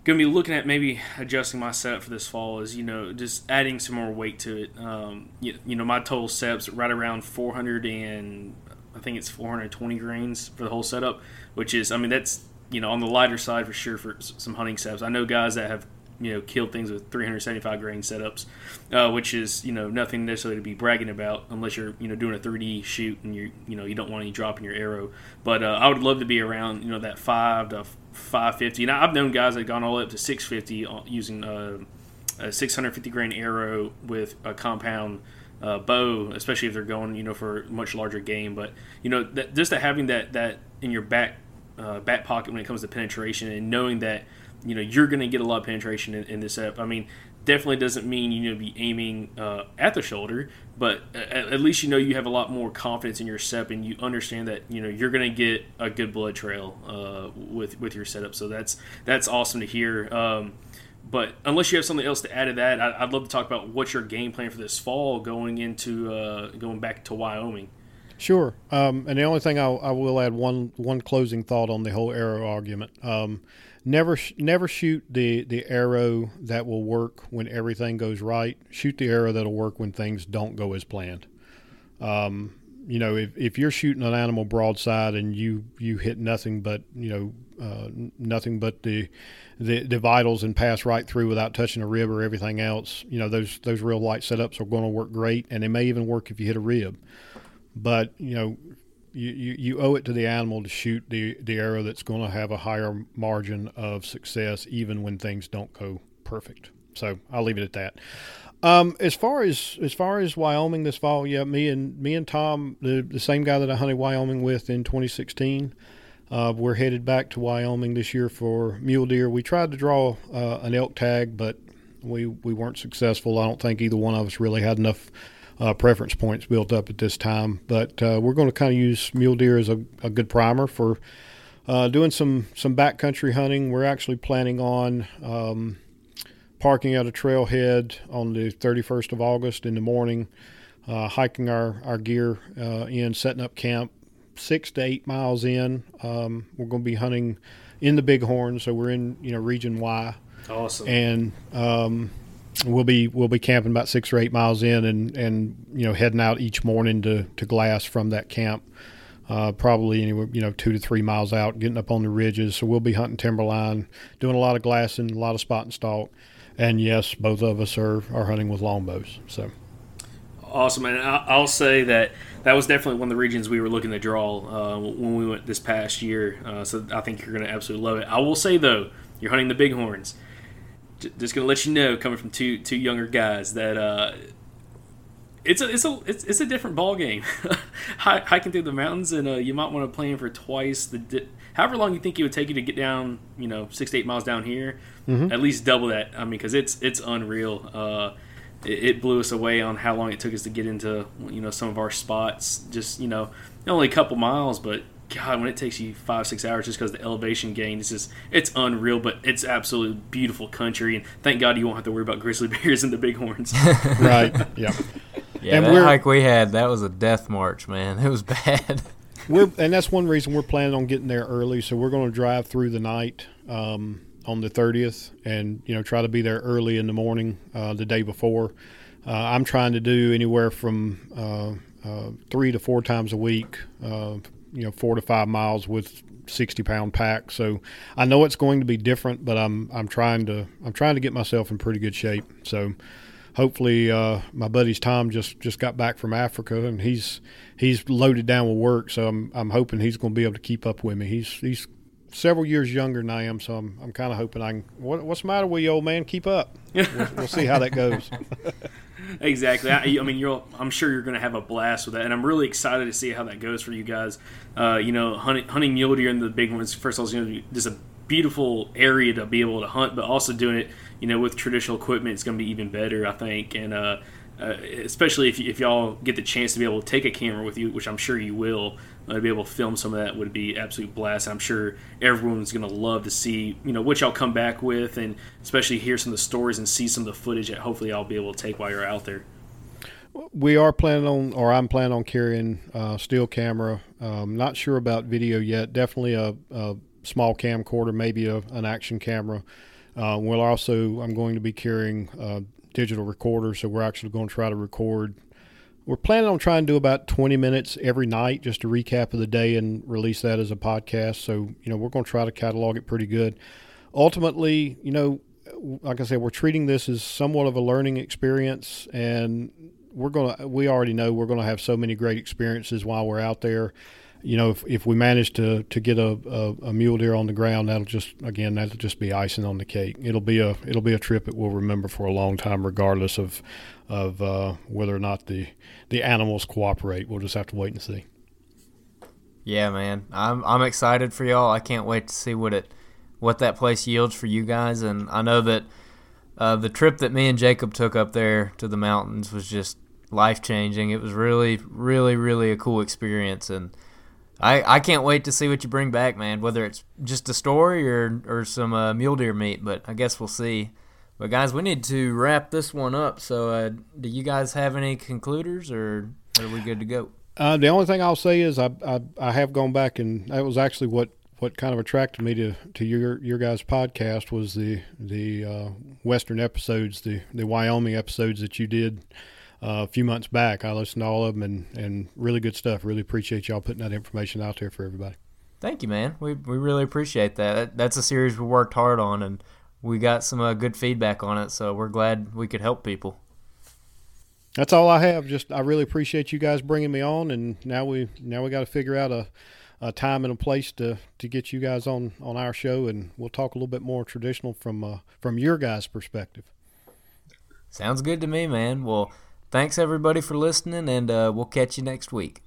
C: going to be looking at. Maybe adjusting my setup for this fall is you know just adding some more weight to it. Um, you, you know, my total setup's right around 400 and I think it's 420 grains for the whole setup, which is I mean that's you know on the lighter side for sure for some hunting setups. I know guys that have you know killed things with 375 grain setups, uh, which is you know nothing necessarily to be bragging about unless you're you know doing a 3D shoot and you you know you don't want any drop in your arrow. But uh, I would love to be around you know that five to 550. And I've known guys that have gone all the way up to 650 using uh, a 650 grain arrow with a compound uh, bow, especially if they're going, you know, for much larger game. But you know, that, just that having that that in your back uh, back pocket when it comes to penetration, and knowing that you know you're going to get a lot of penetration in, in this setup. I mean, definitely doesn't mean you need to be aiming uh, at the shoulder, but at, at least you know you have a lot more confidence in your setup, and you understand that you know you're going to get a good blood trail uh, with with your setup. So that's that's awesome to hear. Um, but unless you have something else to add to that, I, I'd love to talk about what's your game plan for this fall going into uh, going back to Wyoming.
E: Sure. Um, and the only thing I, I will add one one closing thought on the whole arrow argument. Um, never never shoot the the arrow that will work when everything goes right. Shoot the arrow that'll work when things don't go as planned. Um, you know, if, if you're shooting an animal broadside and you you hit nothing but you know uh, nothing but the, the the vitals and pass right through without touching a rib or everything else, you know those those real light setups are going to work great, and they may even work if you hit a rib. But you know, you, you, owe it to the animal to shoot the the arrow that's going to have a higher margin of success, even when things don't go perfect. So I'll leave it at that. Um, as far as as far as Wyoming this fall, yeah, me and me and Tom, the the same guy that I hunted Wyoming with in 2016. Uh, we're headed back to Wyoming this year for mule deer. We tried to draw uh, an elk tag, but we we weren't successful. I don't think either one of us really had enough uh, preference points built up at this time. But uh, we're going to kind of use mule deer as a, a good primer for uh, doing some some backcountry hunting. We're actually planning on um, parking at a trailhead on the 31st of August in the morning, uh, hiking our our gear uh, in, setting up camp six to eight miles in. Um, we're going to be hunting in the Bighorn, so we're in you know Region Y.
C: Awesome.
E: And um, we'll be we'll be camping about six or eight miles in, and and you know heading out each morning to to glass from that camp. Uh, probably anywhere you know two to three miles out, getting up on the ridges. So we'll be hunting timberline, doing a lot of glassing, a lot of spot and stalk, and yes, both of us are are hunting with longbows. So
C: awesome, and I'll say that that was definitely one of the regions we were looking to draw uh, when we went this past year. Uh, so I think you're going to absolutely love it. I will say though, you're hunting the bighorns just gonna let you know, coming from two two younger guys, that uh, it's a it's a it's, it's a different ball game. Hiking through the mountains, and uh, you might want to plan for twice the di- however long you think it would take you to get down, you know, six to eight miles down here. Mm-hmm. At least double that. I mean, because it's it's unreal. Uh, it, it, blew us away on how long it took us to get into you know some of our spots. Just you know, only a couple miles, but God, when it takes you five, six hours just because the elevation gain is just, it's unreal, but it's absolutely beautiful country. And thank God you won't have to worry about grizzly bears and the bighorns.
E: right. Yeah.
F: Yeah, and that hike we had, that was a death march, man. It was bad.
E: we're and that's one reason we're planning on getting there early. So we're going to drive through the night um, on the 30th, and you know try to be there early in the morning uh, the day before. Uh, I'm trying to do anywhere from uh, uh three to four times a week uh, you know four to five miles with 60 pound pack. So I know it's going to be different, but I'm I'm trying to I'm trying to get myself in pretty good shape. So hopefully uh, my buddy's Tom just just got back from Africa and he's he's loaded down with work. So I'm I'm hoping he's going to be able to keep up with me. He's he's several years younger than I am, so I'm I'm kind of hoping I can. What, what's the matter with you, old man? Keep up. We'll, we'll see how that goes.
C: exactly. I, I, mean, you're. I'm sure you're going to have a blast with that, and I'm really excited to see how that goes for you guys. Uh, you know, hunting, hunting mule deer in the Bighorns. First of all, it's going to be just a beautiful area to be able to hunt, but also doing it, you know, with traditional equipment, it's going to be even better, I think. And uh, uh, especially if, if y'all get the chance to be able to take a camera with you, which I'm sure you will, uh, to be able to film some of that would be absolute blast. I'm sure everyone's going to love to see, you know, what y'all come back with, and especially hear some of the stories and see some of the footage that hopefully I'll be able to take while you're out there.
E: We are planning on, or I'm planning on carrying a uh, still camera. Um, not sure about video yet. Definitely a, a small camcorder, maybe a, an action camera. Uh, we'll also, I'm going to be carrying a digital recorder, so we're actually going to try to record we're planning on trying to do about 20 minutes every night just to recap of the day and release that as a podcast. So, you know, we're going to try to catalog it pretty good. Ultimately, you know, like I said, we're treating this as somewhat of a learning experience and we're going to, we already know we're going to have so many great experiences while we're out there you know, if, if we manage to, to get a, a, a, mule deer on the ground, that'll just again that'll just be icing on the cake. It'll be a it'll be a trip that we'll remember for a long time, regardless of of uh, whether or not the the animals cooperate. We'll just have to wait and see.
F: Yeah, man, I'm I'm excited for y'all. I can't wait to see what it what that place yields for you guys. And I know that uh, the trip that me and Jacob took up there to the mountains was just life changing. It was really, really, really a cool experience, and I I can't wait to see what you bring back, man. Whether it's just a story or or some uh, mule deer meat, but I guess we'll see. But guys, we need to wrap this one up. So, uh, do you guys have any concluders, or are we good to go?
E: Uh, the only thing I'll say is I, I, I have gone back and that was actually what, what kind of attracted me to, to your your guys' podcast was the the uh, Western episodes, the the Wyoming episodes that you did uh, a few months back. I listened to all of them and, and really good stuff. Really appreciate y'all putting that information out there for everybody.
F: Thank you, man. We we really appreciate that. That's a series we worked hard on and we got some uh, good feedback on it, so we're glad we could help people.
E: That's all I have. Just I really appreciate you guys bringing me on, and now we now we got to figure out a, a time and a place to, to get you guys on, on our show, and we'll talk a little bit more traditional from uh, from your guys' perspective.
G: Sounds good to me, man. Well, thanks everybody for listening, and uh, we'll catch you next week.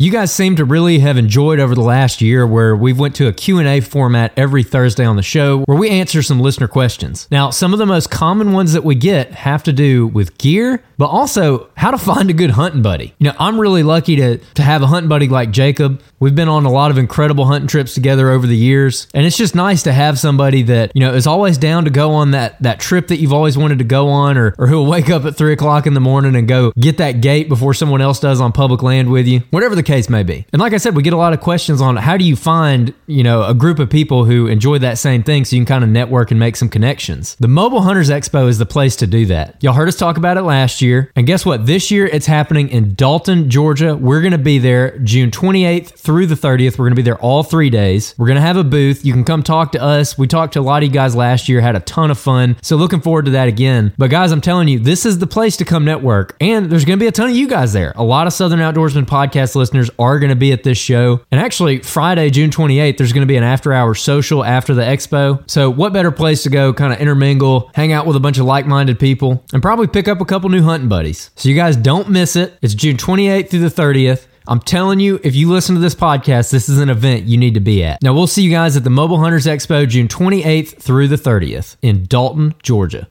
B: You guys seem to really have enjoyed over the last year where we've went to a Q&A format every Thursday on the show where we answer some listener questions. Now, some of the most common ones that we get have to do with gear, but also how to find a good hunting buddy. You know, I'm really lucky to to have a hunting buddy like Jacob. We've been on a lot of incredible hunting trips together over the years, and it's just nice to have somebody that you know is always down to go on that that trip that you've always wanted to go on, or or who'll wake up at three o'clock in the morning and go get that gate before someone else does on public land with you. Whatever the case may be. And like I said, we get a lot of questions on how do you find you know a group of people who enjoy that same thing, so you can kind of network and make some connections. The Mobile Hunters Expo is the place to do that. Y'all heard us talk about it last year, and guess what? This year it's happening in Dalton, Georgia. We're going to be there June 28th through the 30th. We're going to be there all three days. We're going to have a booth. You can come talk to us. We talked to a lot of you guys last year, had a ton of fun. So looking forward to that again. But guys, I'm telling you, this is the place to come network. And there's going to be a ton of you guys there. A lot of Southern Outdoorsman podcast listeners are going to be at this show. And actually, Friday, June 28th, there's going to be an after hour social after the expo. So what better place to go kind of intermingle, hang out with a bunch of like minded people, and probably pick up a couple new hunting buddies. So you guys don't miss it. It's June 28th through the 30th. I'm telling you, if you listen to this podcast, this is an event you need to be at. Now, we'll see you guys at the Mobile Hunters Expo June 28th through the 30th in Dalton, Georgia.